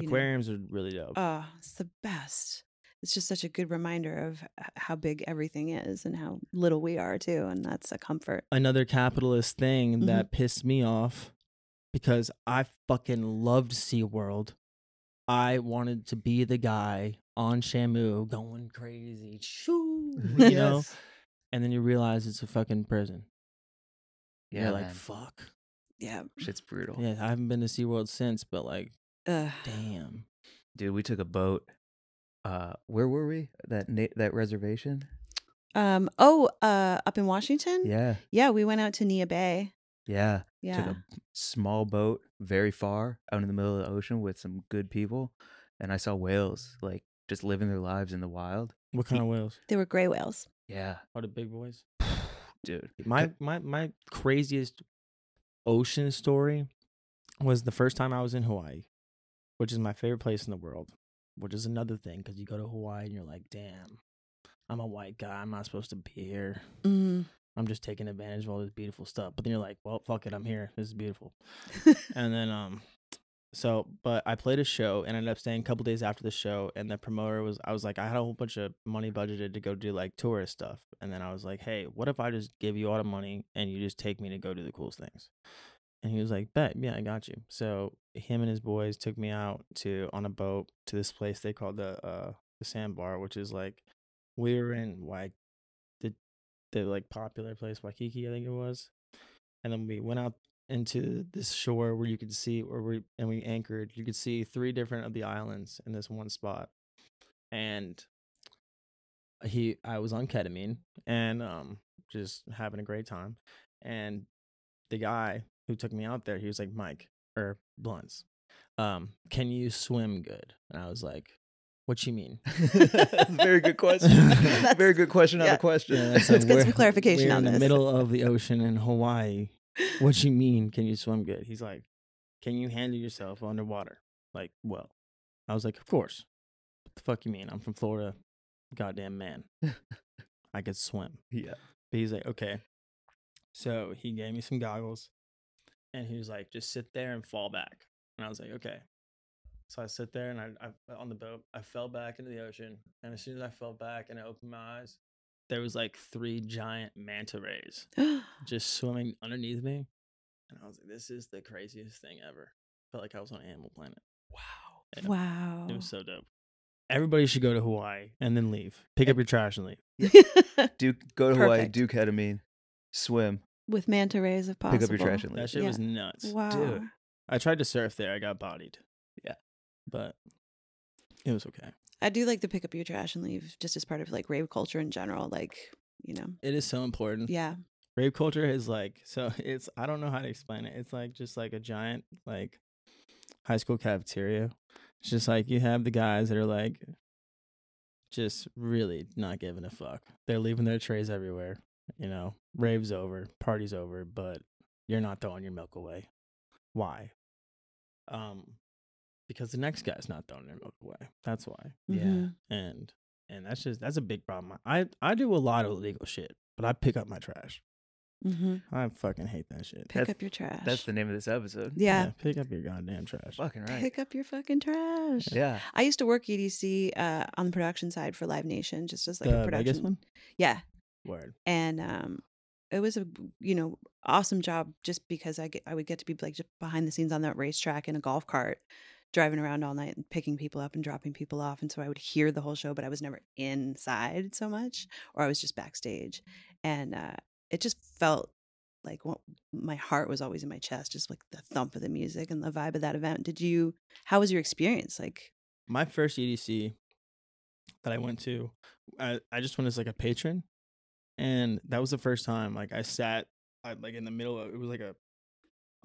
you know,
Aquariums are really dope.
Oh, it's the best. it's just such a good reminder of how big everything is and how little we are too, and that's a comfort.
Another capitalist thing
Mhm.
that pissed me off because I fucking loved SeaWorld. I wanted to be the guy on Shamu going crazy. Shoo, you know? And then you realize it's a fucking prison.
Yeah,
You're like,
man.
fuck.
Yeah.
shit's brutal.
Yeah, I haven't been to SeaWorld since, but like,
Ugh.
damn.
Dude, we took a boat. Uh, where were we? That na- that reservation?
Um. Oh. Uh. Up in Washington.
Yeah,
Yeah. We went out to Neah Bay.
Yeah.
Yeah.
Took a small boat very far out in the middle of the ocean with some good people, and I saw whales like just living their lives in the wild.
What kind of whales?
They were gray whales.
Yeah,
Are the big boys?
dude.
My my my craziest ocean story was the first time I was in Hawaii, which is my favorite place in the world. Which is another thing because you go to Hawaii and you're like, damn, I'm a white guy. I'm not supposed to be here.
Mm.
I'm just taking advantage of all this beautiful stuff. But then you're like, well, fuck it, I'm here. This is beautiful. and then um so but i played a show and ended up staying a couple days after the show and the promoter was i was like i had a whole bunch of money budgeted to go do like tourist stuff and then i was like hey what if i just give you all the money and you just take me to go do the coolest things and he was like bet yeah i got you so him and his boys took me out to on a boat to this place they called the uh the sandbar which is like we were in like the like popular place waikiki i think it was. And then we went out into this shore where you could see where we and we anchored. You could see three different of the islands in this one spot. And he i was on ketamine and um just having a great time. And the guy who took me out there he was like mike or blunts um can you swim good? And i was like what you mean?
Very good question. Very good question on
yeah.
a question.
Yeah,
Let's get some clarification
we're
on
in the
this.
middle of the ocean in hawaii. What you mean? Can you swim good? He's like can you handle yourself underwater? Like well. I was like of course. What the fuck you mean? I'm from florida. Goddamn man. I could swim.
Yeah.
but he's like okay. So he gave me some goggles and he was like just sit there and fall back. And i was like okay so i sit there and I, I uh, on the boat i fell back into the ocean and as soon as i fell back and i opened my eyes there was like three giant manta rays just swimming underneath me. And I was like, this is the craziest thing ever. Felt like I was on Animal Planet. Wow. Yeah,
wow.
It was so dope. Everybody should go to Hawaii and then leave. Pick eh up your trash and leave.
Do go to Hawaii.
Perfect.
Do ketamine. Swim.
With manta rays if possible.
Pick up your trash and leave.
That shit
Yeah.
was nuts.
Wow.
Dude.
I tried to surf there. I got bodied. But it was okay.
I do like the pick up your trash and leave just as part of like rave culture in general. Like, you know,
It is so important.
yeah.
Rave culture is like so it's I don't know how to explain it. It's like just like a giant like high school cafeteria. It's just like you have the guys that are like just really not giving a fuck. They're leaving their trays everywhere. You know, rave's over, party's over, but you're not throwing your milk away. Why? Um because the next guy's not throwing their milk away. That's why.
Yeah.
Mhm.
And and that's just that's a big problem. I I do a lot of illegal shit, but I pick up my trash.
Mhm.
I fucking hate that shit.
Pick
That's-
up your trash.
That's the name of this episode.
yeah.
pick up your goddamn trash.
Fucking right.
Pick up your fucking trash.
Yeah.
I used to work EDC uh, on the production side for Live Nation, just as like
the
a production.
Vegas one.
Yeah,
Word.
and um, it was a you know awesome job just because I get I would get to be like just behind the scenes on that racetrack in a golf cart, driving around all night and picking people up and dropping people off, and so I would hear the whole show, but I was never inside so much, or I was just backstage, and uh, it just felt like my heart was always in my chest, just like the thump of the music and the vibe of that event. Did you? How was your experience? Like,
My first EDC that I went to, I, I just went as like a patron, and that was the first time like I sat I, like in the middle of it was like a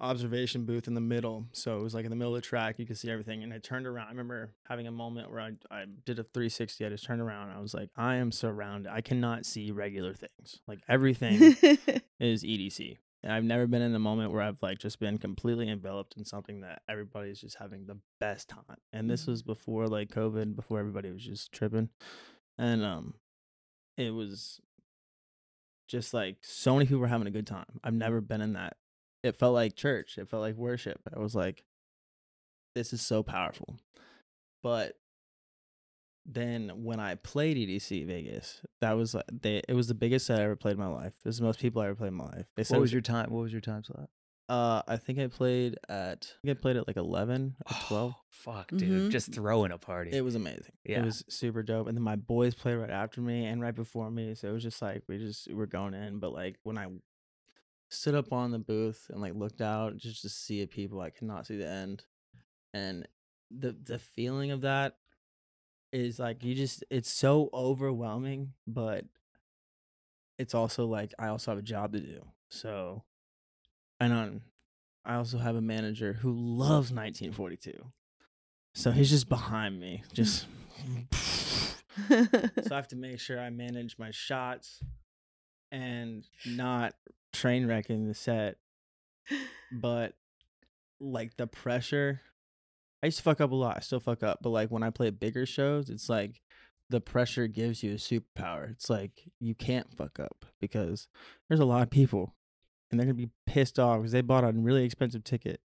observation booth in the middle, so it was like in the middle of the track. You could see everything, and I turned around. I remember having a moment where I I did a 360. I just turned around. I was like, I am surrounded. I cannot see regular things. Like everything is EDC. And I've never been in a moment where I've like just been completely enveloped in something that everybody's just having the best time. And this
Mhm.
was before like COVID, before everybody was just tripping. And um it was just like so many people were having a good time. I've never been in that. It felt like church. It felt like worship. I was like, this is so powerful. But then when I played EDC Vegas, that was like they it was the biggest set I ever played in my life. It was the most people I ever played in my life. They said
What was your time? What was your time slot?
Uh, I think I played at I think I played at like eleven or twelve.
Oh, fuck, dude.
Mhm.
Just throwing a party.
It was amazing.
Yeah.
It was super dope. And then my boys played right after me and right before me. So it was just like we just we were going in. But like when I stood up on the booth and like looked out just to see people, I could not see the end. And the the feeling of that is like you just it's so overwhelming, but it's also like I also have a job to do. So and on I also have a manager who loves 1942. So he's just behind me, just so I have to make sure I manage my shots and not train wrecking the set. But like the pressure, I used to fuck up a lot. I still fuck up, but like when I play bigger shows, it's like the pressure gives you a superpower. It's like you can't fuck up because there's a lot of people and they're gonna be pissed off because they bought a really expensive ticket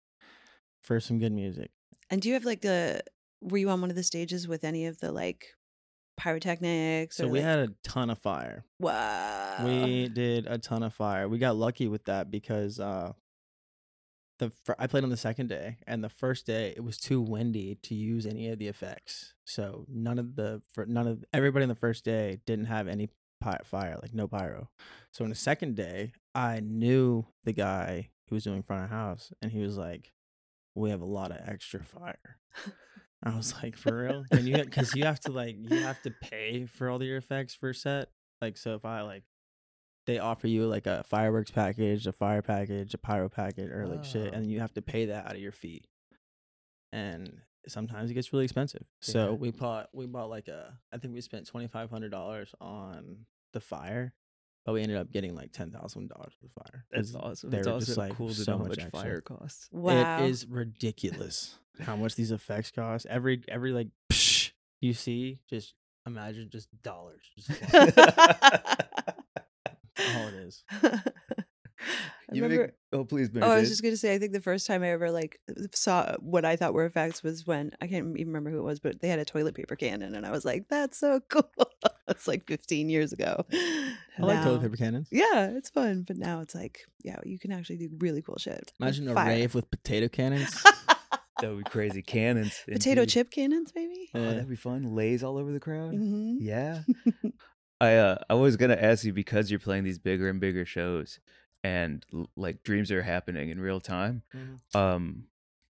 for some good music.
and do you have like the? Were you on one of the stages with any of the like pyrotechnics?
So we
like-
had a ton of fire.
Wow.
We did a ton of fire. We got lucky with that because uh the fir- I played on the second day and the first day it was too windy to use any of the effects. So none of the for none of everybody on the first day didn't have any pi- fire, like no pyro. So on the second day, I knew the guy who was doing front of house and he was like, "We have a lot of extra fire." I was like, "For real?" And you because you have to like you have to pay for all your effects for a set. Like so if I like they offer you like a fireworks package, a fire package, a pyro package, or like shit,
Oh.
and you have to pay that out of your fee. And sometimes it gets really expensive. So we bought we bought like a I think we spent twenty five hundred dollars on the fire, but we ended up getting like ten thousand dollars for the fire.
That's
'cause
awesome.
they
It's also
just, like,
cool to
so
know how
much
much fire costs.
Wow.
It is ridiculous how much these effects cost. Every every like psh you see, just imagine just dollars. Just flying. That's all it is.
You
remember.
make- oh, please, Mary
Oh, I was just gonna say. I think the first time I ever like saw what I thought were effects was when I can't even remember who it was, but they had a toilet paper cannon, and I was like, "That's so cool." it's like 15 years ago.
I like toilet paper cannons.
Yeah, it's fun, but now it's like, yeah, you can actually do really cool shit.
Imagine a
fire.
rave with potato cannons.
That would be crazy. Cannons.
potato
indeed.
chip cannons, maybe.
Oh, that'd be fun. Lays all over the crowd.
hmm
Yeah. I uh I was gonna ask you because you're playing these bigger and bigger shows and like dreams are happening in real time. Um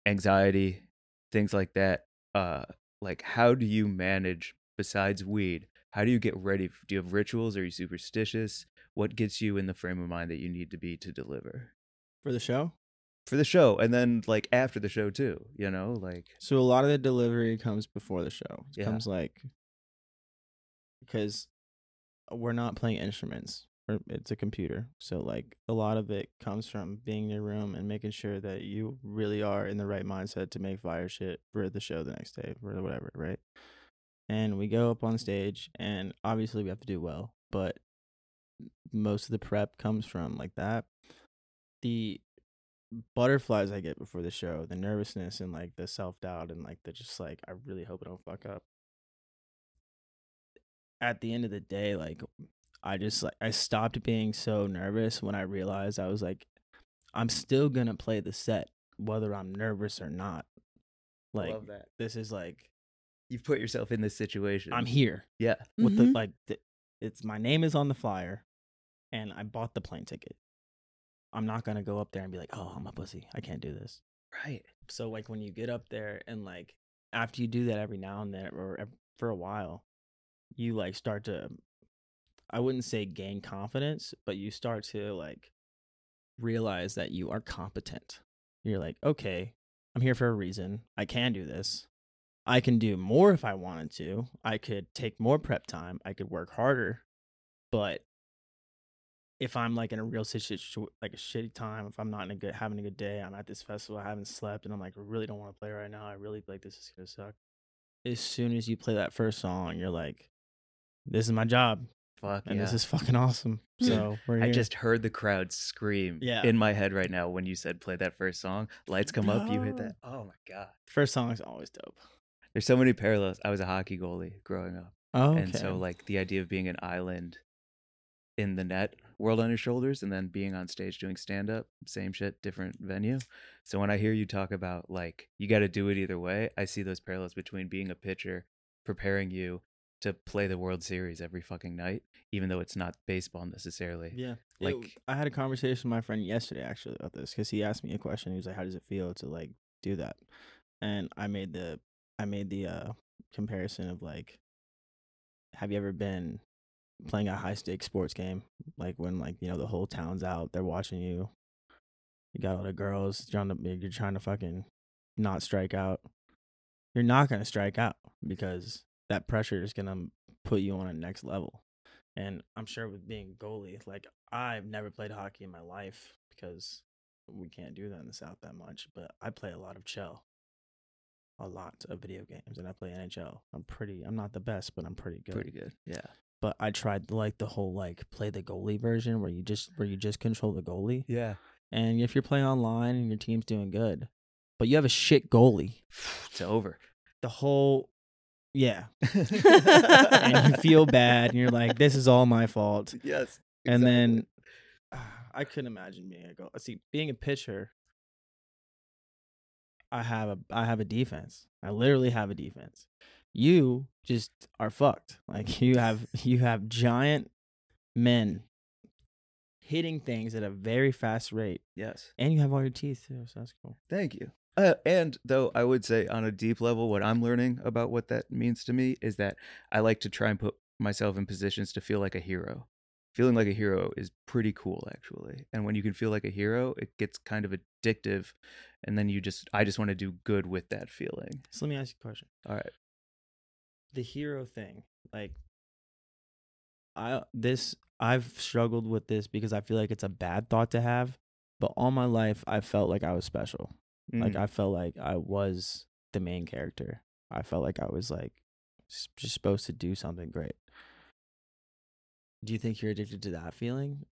anxiety, things like that. Uh like how do you manage besides weed? How do you get ready? Do you have rituals? Are you superstitious? What gets you in the frame of mind that you need to be to deliver?
For the show?
For the show and then like after the show too, you know? Like
So a lot of the delivery comes before the show. It
Yeah.
comes like because we're not playing instruments. Or it's a computer. So like a lot of it comes from being in your room and making sure that you really are in the right mindset to make fire shit for the show the next day or whatever, right? And we go up on stage and obviously we have to do well, but most of the prep comes from like that. The butterflies I get before the show, the nervousness and like the self doubt and like the just like I really hope I don't fuck up. At the end of the day, like I just like I stopped being so nervous when I realized I was like I'm still gonna play the set whether I'm nervous or not. Like
love that.
this is like
You've put yourself in this situation.
I'm here
Yeah.
with the
Mhm.
like the, it's my name is on the flyer and I bought the plane ticket. I'm not gonna go up there and be like, oh, I'm a pussy. I can't do this.
Right.
So like when you get up there and like after you do that every now and then or for a while, you like start to um, I wouldn't say gain confidence, but you start to like realize that you are competent. You're like, okay, I'm here for a reason. I can do this. I can do more if I wanted to. I could take more prep time. I could work harder. But if I'm like in a real situation, like a shitty time, if I'm not in a good, having a good day, I'm at this festival, I haven't slept, and I'm like, really don't want to play right now. I really like this is gonna suck. As soon as you play that first song, you're like, this is my job,
Fuck
and
yeah.
this is fucking awesome. So we're
I just heard the crowd scream
Yeah.
in my head right now when you said play that first song. Lights come up, you hit that. Oh my god.
first song is always dope.
There's so many parallels. I was a hockey goalie growing up.
Oh, okay.
And so like the idea of being an island in the net, world on your shoulders, and then being on stage doing stand up, same shit, different venue. So when I hear you talk about like you got to do it either way, I see those parallels between being a pitcher, preparing you to play the World Series every fucking night, even though it's not baseball necessarily.
Yeah.
Like-
Like I had a conversation with my friend yesterday actually about this because he asked me a question. He was like, "How does it feel to like do that?" And I made the I made the uh comparison of like, have you ever been playing a high stakes sports game like when like you know the whole town's out, they're watching you. You got all the girls trying to you're trying to fucking not strike out. You're not gonna strike out because that pressure is gonna put you on a next level. And I'm sure with being a goalie, like I've never played hockey in my life because we can't do that in the South that much. But I play a lot of Chell, a lot of video games, and I play NHL. I'm pretty. I'm not the best, but I'm pretty good.
Pretty good. Yeah.
But I tried like the whole like play the goalie version where you just where you just control the goalie.
Yeah.
And if you're playing online and your team's doing good, but you have a shit goalie,
It's over.
the whole yeah, and you feel bad, and you're like, this is all my fault.
yes.
and then ah, I couldn't imagine being a goal. See, being a pitcher, I have a I have a defense. I literally have a defense. You just are fucked. Like you have you have giant men hitting things at a very fast rate,
yes.
and you have all your teeth too. So that's cool.
Thank you. Uh, and though I would say on a deep level, what I'm learning about what that means to me is that I like to try and put myself in positions to feel like a hero. Feeling like a hero is pretty cool, actually. And when you can feel like a hero, it gets kind of addictive. And then you just, I just want to do good with that feeling.
So let me ask you a question.
All right.
the hero thing like i this i've struggled with this because i feel like it's a bad thought to have but all my life i felt like i was special like
Mhm.
i felt like i was the main character i felt like i was like just supposed to do something great do you think you're addicted to that feeling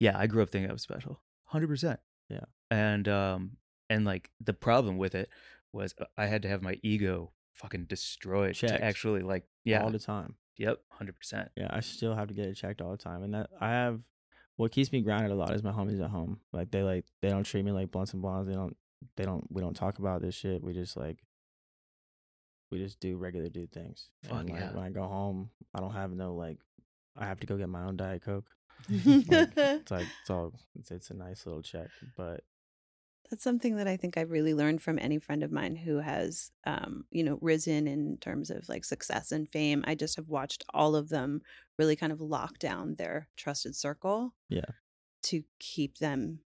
yeah, I grew up thinking I was special, hundred percent.
Yeah.
and um, and like the problem with it was uh, I had to have my ego fucking destroyed
Checked.
to actually like, yeah,
all the time
yep, hundred percent.
yeah i still have to get it checked all the time and that i have what keeps me grounded a lot is my homies at home like they like they don't treat me like blunts and blondes they don't they don't we don't talk about this shit we just like we just do regular dude things
Fuck
and like,
yeah.
when i go home i don't have no like i have to go get my own diet coke
That's
it's like it's all it's, it's a nice little check but that's
something that I think I've really learned from any friend of mine who has, um, you know, risen in terms of like success and fame. I just have watched all of them really kind of lock down their trusted circle.
Yeah.
To keep them.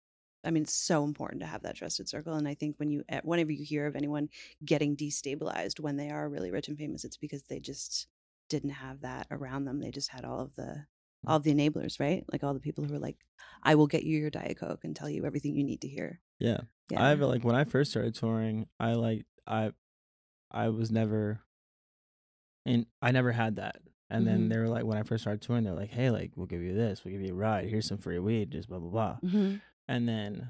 I mean, it's so important to have that trusted circle. And I think when you, eh, whenever you hear of anyone getting destabilized when they are really rich and famous, it's because they just didn't have that around them. They just had all of the, all of the enablers, right? Like all the people who were like, I will get you your Diet Coke and tell you everything you need to hear.
yeah
Yeah.
i like when i first started touring i like i i was never and i never had that and then
Mhm.
they were like when i first started touring they're like hey like we'll give you this we'll give you a ride here's some free weed just blah blah blah
mm-hmm.
And then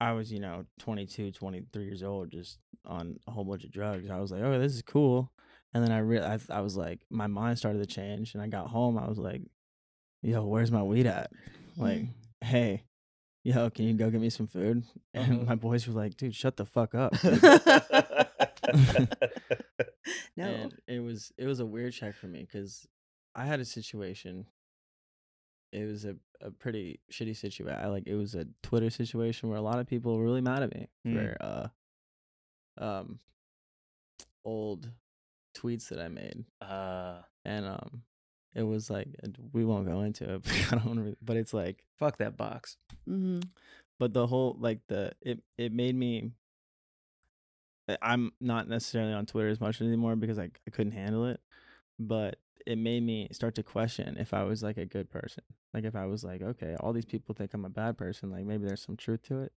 i was you know 22 23 years old just on a whole bunch of drugs i was like oh this is cool and then i realized I was like my mind started to change and i got home i was like yo where's my weed at like hey yo can you go get me some food and
Uh-huh.
my boys were like dude shut the fuck up
no.
and it was it was a weird check for me because I had a situation. It was a, a pretty shitty situation. I like it was a Twitter situation where a lot of people were really mad at me
Mm.
for uh um old tweets that I made,
Uh,
and um it was like we won't go into it. But I don't. Really, but it's like
fuck that box.
hmm
but the whole like the it it made me I- i'm not necessarily on twitter as much anymore because I, I couldn't handle it but it made me start to question if i was like a good person. Like if i was like okay all these people think i'm a bad person like maybe there's some truth to it.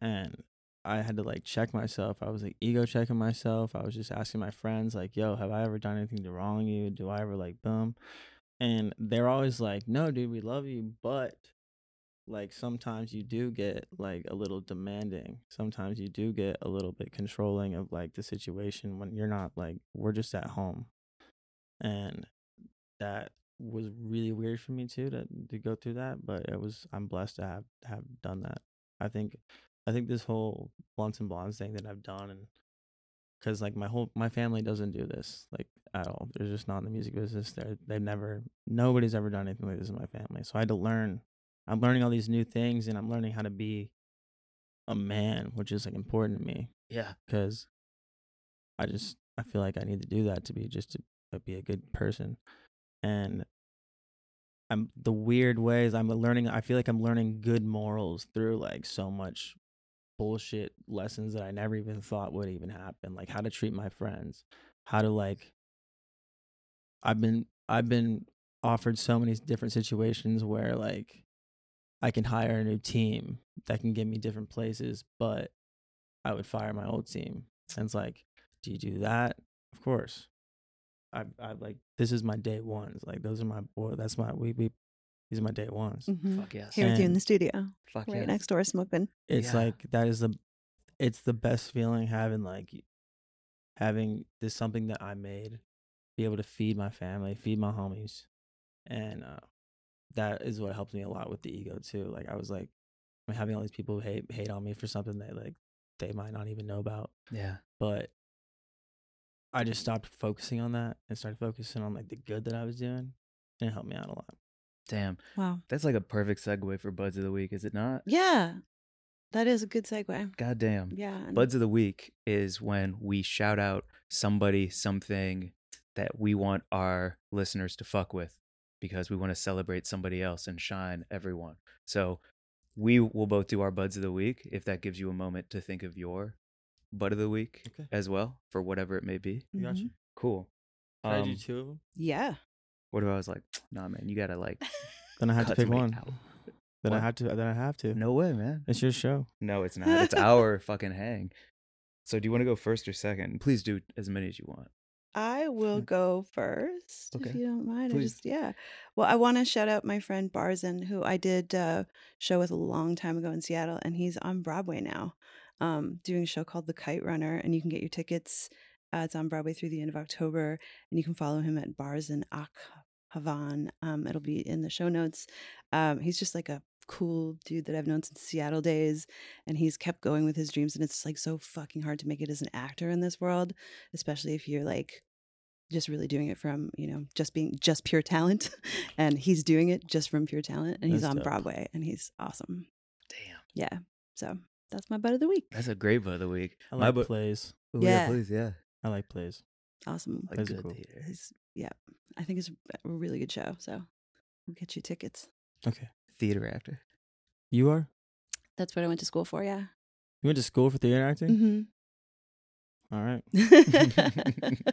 And i had to like check myself. I was like ego checking myself. I was just asking my friends like yo have i ever done anything to wrong you? Do i ever like boom? And they're always like no dude we love you but like sometimes you do get like a little demanding. Sometimes you do get a little bit controlling of like the situation when you're not like we're just at home. And that was really weird for me too to to go through that, but it was I'm blessed to have have done that. I think I think this whole blunts and blondes thing that I've done and because like my whole my family doesn't do this like at all. They're just not in the music business. They're they've never nobody's ever done anything like this in my family. So I had to learn. I'm learning all these new things and I'm learning how to be a man, which is like important to me
Yeah.
because I just I feel like I need to do that to be just to be a good person, and I'm the weird ways I'm learning. I feel like I'm learning good morals through like so much bullshit lessons that I never even thought would even happen, like how to treat my friends, how to like. I've been I've been offered so many different situations where like I can hire a new team that can get me different places, but I would fire my old team. And it's like, do you do that? Of course. I I like this is my day ones. Like those are my boy. That's my we we. These are my day ones.
Mhm.
Fuck yes.
Here with you in the studio,
Fuck
right
yes.
next door, smoking.
It's
Yeah.
like that is the, it's the best feeling having like, having this something that I made, be able to feed my family, feed my homies, and uh, that is what helps me a lot with the ego too. Like I was like, I'm having all these people hate hate on me for something that like they might not even know about.
Yeah.
but I just stopped focusing on that and started focusing on like the good that I was doing, and it helped me out a lot.
Damn.
Wow.
That's like a perfect segue for Buds of the Week, is it not?
Yeah, that is a good segue.
God damn.
Yeah.
Buds of the Week is when we shout out somebody, something that we want our listeners to fuck with because we want to celebrate somebody else and shine everyone. So we will both do our Buds of the Week if that gives you a moment to think of your Bud of the Week
Okay.
as well for whatever it may be.
I got
Mhm.
you.
Cool.
Should I do
Um,
two of them?
Yeah.
what if I was like, nah, man, you gotta like,
Then I have to pick one.
out.
Then I have to. Then I have to.
no way, man.
It's your show.
No, it's not. It's our fucking hang. So do you want to go first or second? Please do as many as you want.
I will go first
Okay.
if you don't mind. I
Please.
just yeah. Well, I want to shout out my friend Barzin, who I did a show with a long time ago in Seattle, and he's on Broadway now, um, doing a show called The Kite Runner, and you can get your tickets. Uh, it's on Broadway through the end of October, and you can follow him at Barzan Ak Havan. Um, it'll be in the show notes. Um, he's just like a cool dude that I've known since Seattle days, and he's kept going with his dreams. And it's like so fucking hard to make it as an actor in this world, especially if you're like just really doing it from you know just being just pure talent and he's doing it just from pure talent and he's on
dope.
broadway and he's awesome
Damn.
yeah so that's my butt of the week
That's a great Bud of the Week.
I
My
like
bu-
plays.
Ooh,
Yeah.
plays. yeah.
I like plays.
awesome
Like
Those are
good
cool.
theater.
He's- yeah i think it's a really good show so we'll get you tickets
Okay.
Theater actor.
You are.
that's what i went to school for yeah
You went to school for theater acting.
mm-hmm.
All right.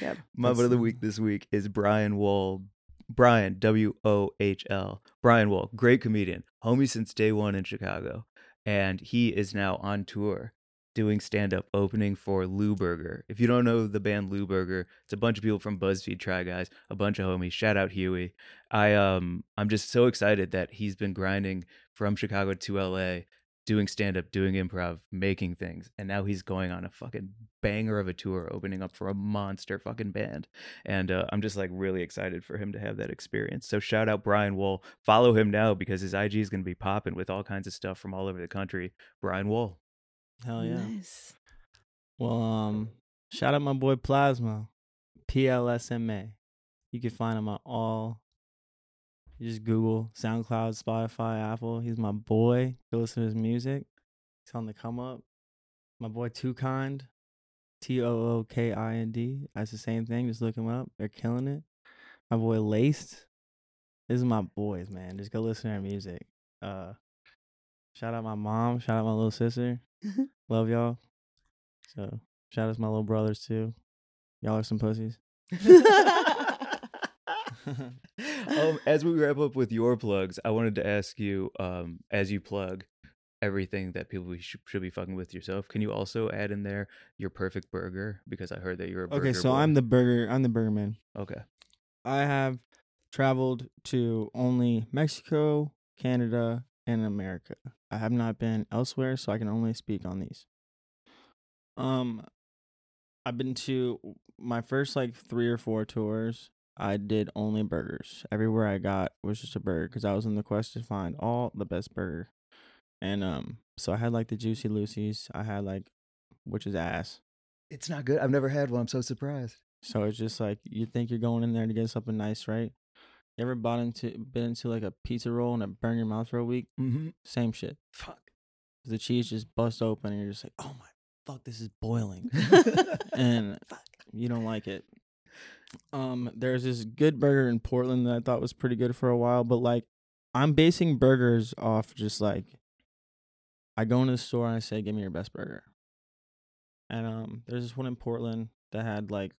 yep
My Bud of the Week this week is Brian Wohl. Brian, W O H L. Brian Wohl, great comedian, homie since day one in Chicago. And he is now on tour doing stand up opening for Lou Burger. If you don't know the band Lou Burger, it's a bunch of people from BuzzFeed Try Guys, a bunch of homies. Shout out Huey. I um I'm just so excited that he's been grinding from Chicago to LA, doing stand up, doing improv, making things, and now he's going on a fucking banger of a tour, opening up for a monster fucking band. And uh, I'm just like really excited for him to have that experience. So shout out Brian Wohl. Follow him now because his IG is going to be popping with all kinds of stuff from all over the country. Brian Wohl.
Hell yeah.
nice
Well, um, shout out my boy Plasma, PLSMA. You can find him on all. You just Google SoundCloud, Spotify, Apple. He's my boy. Go listen to his music. He's on the come up. My boy Too Kind, T O O K I N D. That's the same thing. Just look him up. They're killing it. My boy Laced. This is my boys, man. Just go listen to their music. Uh, shout out my mom. Shout out my little sister. Love y'all. So shout out to my little brothers too. Y'all are some pussies.
um, as we wrap up with your plugs, I wanted to ask you, um, as you plug everything that people should, should be fucking with yourself, can you also add in there your perfect burger? Because I heard that you're a burger
okay, so
boy.
I'm the burger. I'm the burger man.
okay.
I have traveled to only Mexico, Canada, and America. I have not been elsewhere, so I can only speak on these. Um, I've been to my first like three or four tours. I did only burgers. Everywhere I got was just a burger because I was in the quest to find all the best burger. And um, so I had like the Juicy Lucy's. I had like, which is ass.
It's not good. I've never had one. I'm so surprised.
So it's just like you think you're going in there to get something nice, right? You ever bought into been into like a pizza roll and it burned your mouth for a week?
Mm-hmm.
Same shit.
Fuck.
The cheese just busts open and you're just like, oh my fuck, this is boiling, and
Fuck.
you don't like it. Um, there's this good burger in Portland that I thought was pretty good for a while, but like, I'm basing burgers off just like, I go into the store and I say, give me your best burger. And um, there's this one in Portland that had like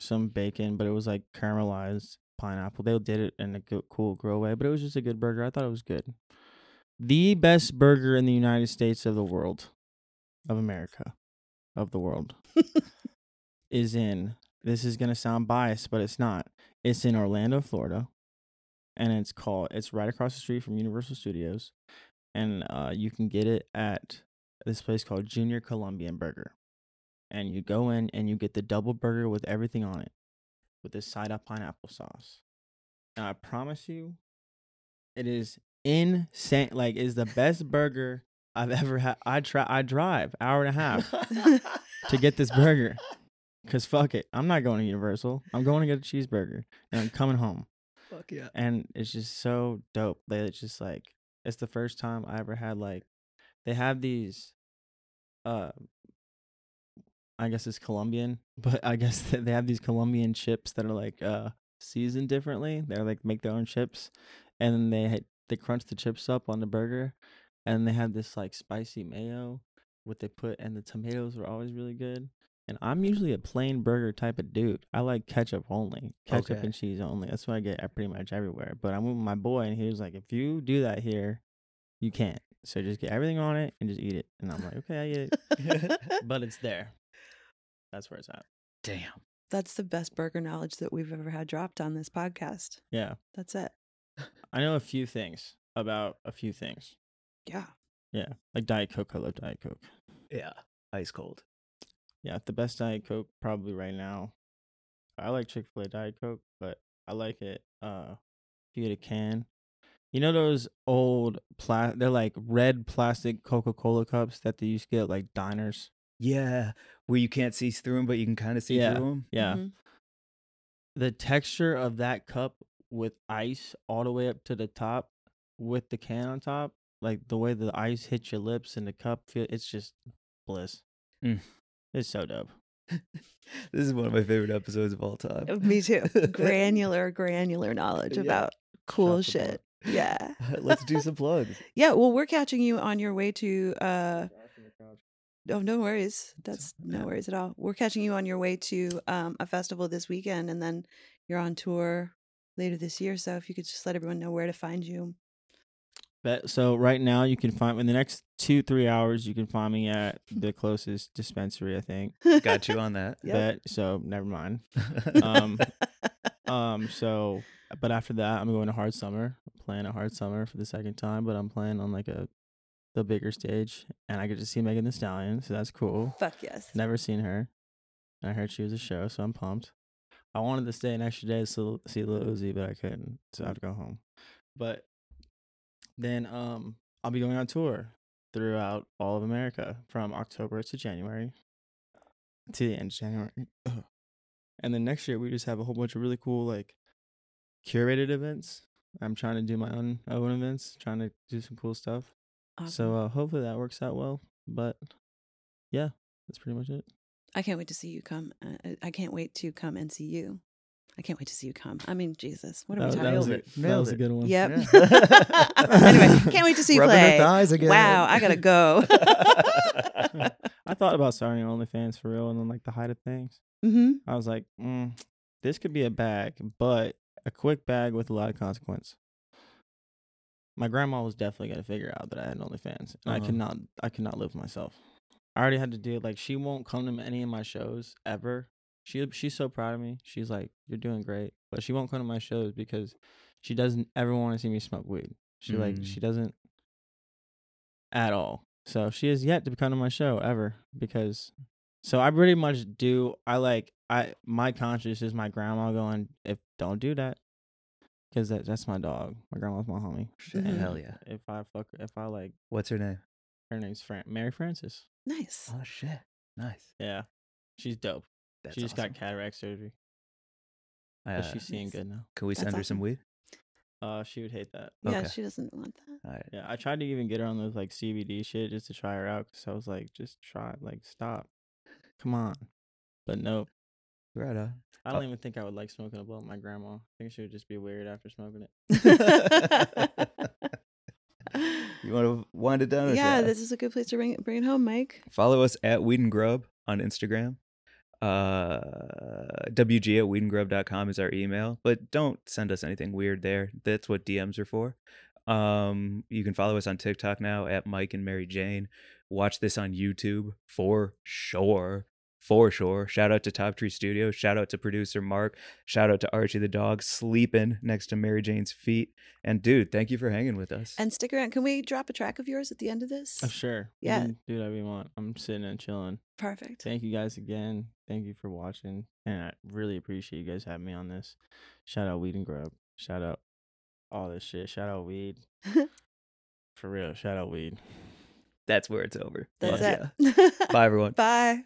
some bacon, but it was like caramelized pineapple. They did it in a good, cool grill way, but it was just a good burger. I thought it was good. The best burger in the United States of the world, of America, of the world, is in. This is gonna sound biased, but it's not. It's in Orlando, Florida, and it's called. It's right across the street from Universal Studios, and uh, you can get it at this place called Junior Colombian Burger. And you go in and you get the double burger with everything on it, with this side up pineapple sauce. And I promise you, it is insane. Like, it's the best burger I've ever had. I try. I drive hour and a half to get this burger. Cause fuck it, I'm not going to Universal. I'm going to get a cheeseburger, and I'm coming home.
Fuck yeah.
And it's just so dope. They it's just like it's the first time I ever had like they have these uh I guess it's Colombian, but I guess they have these Colombian chips that are like uh seasoned differently. They're like make their own chips and then they had, they crunch the chips up on the burger and they have this like spicy mayo what they put and the tomatoes were always really good. And I'm usually a plain burger type of dude. I like ketchup only, ketchup
Okay.
and cheese only. That's what I get pretty much everywhere. But I'm with my boy, and he was like, "If you do that here, you can't. So just get everything on it and just eat it." And I'm like, "Okay, I get it." but it's there. That's where it's at.
Damn.
That's the best burger knowledge that we've ever had dropped on this podcast.
Yeah,
That's it.
I know a few things about a few things.
Yeah.
Yeah, like Diet Coke. I love Diet Coke.
Yeah. Ice cold.
Yeah, the best Diet Coke probably right now. I like Chick Fil A Diet Coke, but I like it. Uh, if you get a can, you know those old pla- They're like red plastic Coca Cola cups that they used to get at, like diners.
Yeah. Where you can't see through them, but you can kind of see
Yeah.
through them.
Yeah,
Mhm.
the texture of that cup with ice all the way up to the top, with the can on top, like the way the ice hits your lips and the cup feel, it's just bliss.
Mm.
It's so dope.
This is one of my favorite episodes of all time.
Uh, Me too. granular, granular knowledge
Yeah.
about cool
Drop the ball.
shit. Yeah.
Let's do some plugs.
Yeah. Well, we're catching you on your way to. uh Oh, no worries. That's no worries at all. We're catching you on your way to um, a festival this weekend, and then you're on tour later this year. So if you could just let everyone know where to find you.
Bet so right now you can find in the next two three hours you can find me at the closest dispensary I think.
Got you on that.
Yep.
So never mind. Um, Um so but after that I'm going to Hard Summer. I'm playing a Hard Summer for the second time, but I'm playing on like a the bigger stage and I get to see Megan Thee Stallion, so that's cool.
Fuck yes.
Never seen her. I heard she was a show, so I'm pumped. I wanted to stay an extra day to see- see Lil Uzi, but I couldn't, so I had to go home. But then um, I'll be going on tour throughout all of America from October to January to the end of January. And then next year we just have a whole bunch of really cool like curated events. I'm trying to do my own own events, trying to do some cool stuff.
Awesome.
So uh, hopefully that works out well. But yeah, that's pretty much it.
I can't wait to see you come. Uh, I can't wait to come and see you. I can't wait to see you come. I mean, Jesus, what are we
That,
talking
that a,
it.
that was a good one.
Yep.
Yeah.
anyway, can't wait to see you
Rubbing her
play.
thighs again.
Wow, I gotta go.
I thought about starting OnlyFans for real, and then like the height of things,
hmm
I was like, mm, this could be a bag, but a quick bag with a lot of consequence. My grandma was definitely gonna figure out that I had OnlyFans, and I
Uh-huh.
could not, I could not live with myself. I already had to do like she won't come to any of my shows ever. She she's so proud of me. She's like, "You're doing great," but she won't come to my shows because she doesn't ever want to see me smoke weed. She like
Mm.
she doesn't at all. So she has yet to come to my show ever because so I pretty much do I like I my conscience is my grandma going if don't do that because that that's my dog. My grandma's my homie.
Shit, hell yeah.
If I fuck if I like
What's her name?
her name's Fran- Mary Frances.
Nice.
Oh shit, nice.
Yeah, she's dope.
That's
she just
awesome.
got cataract surgery,
Uh,
but she's seeing
Nice.
good now.
can we
That's
send her some weed?
Uh, she would hate that.
Yeah,
Okay.
she doesn't want that.
All right.
Yeah, I tried to even get her on those like CBD shit just to try her out because I was like, just try, like, stop, come on. But nope,
Right on.
I
Uh,
don't even think I would like smoking a blunt with my grandma. I think she would just be weird after smoking it.
you want to wind it down?
yeah, this is a good place to bring it, bring it home, Mike.
Follow us at Weed and Grub on Instagram. Uh, WG at weedandgrub.com is our email, but don't send us anything weird there. That's what DMs are for. Um, you can follow us on TikTok now at Mike and Mary Jane. Watch this on YouTube for sure. For sure. Shout out to Top Tree Studios. Shout out to producer Mark. Shout out to Archie the dog sleeping next to Mary Jane's feet. And dude, thank you for hanging with us.
And stick around. Can we drop a track of yours at the end of this?
Oh, sure.
Yeah.
do whatever you want. I'm sitting and chilling.
Perfect.
Thank you guys again. Thank you for watching. And I really appreciate you guys having me on this. Shout out Weed and Grub. Shout out all this shit. Shout out Weed. For real. Shout out Weed.
That's where it's over.
That's
Fuck
it.
Bye, everyone.
Bye.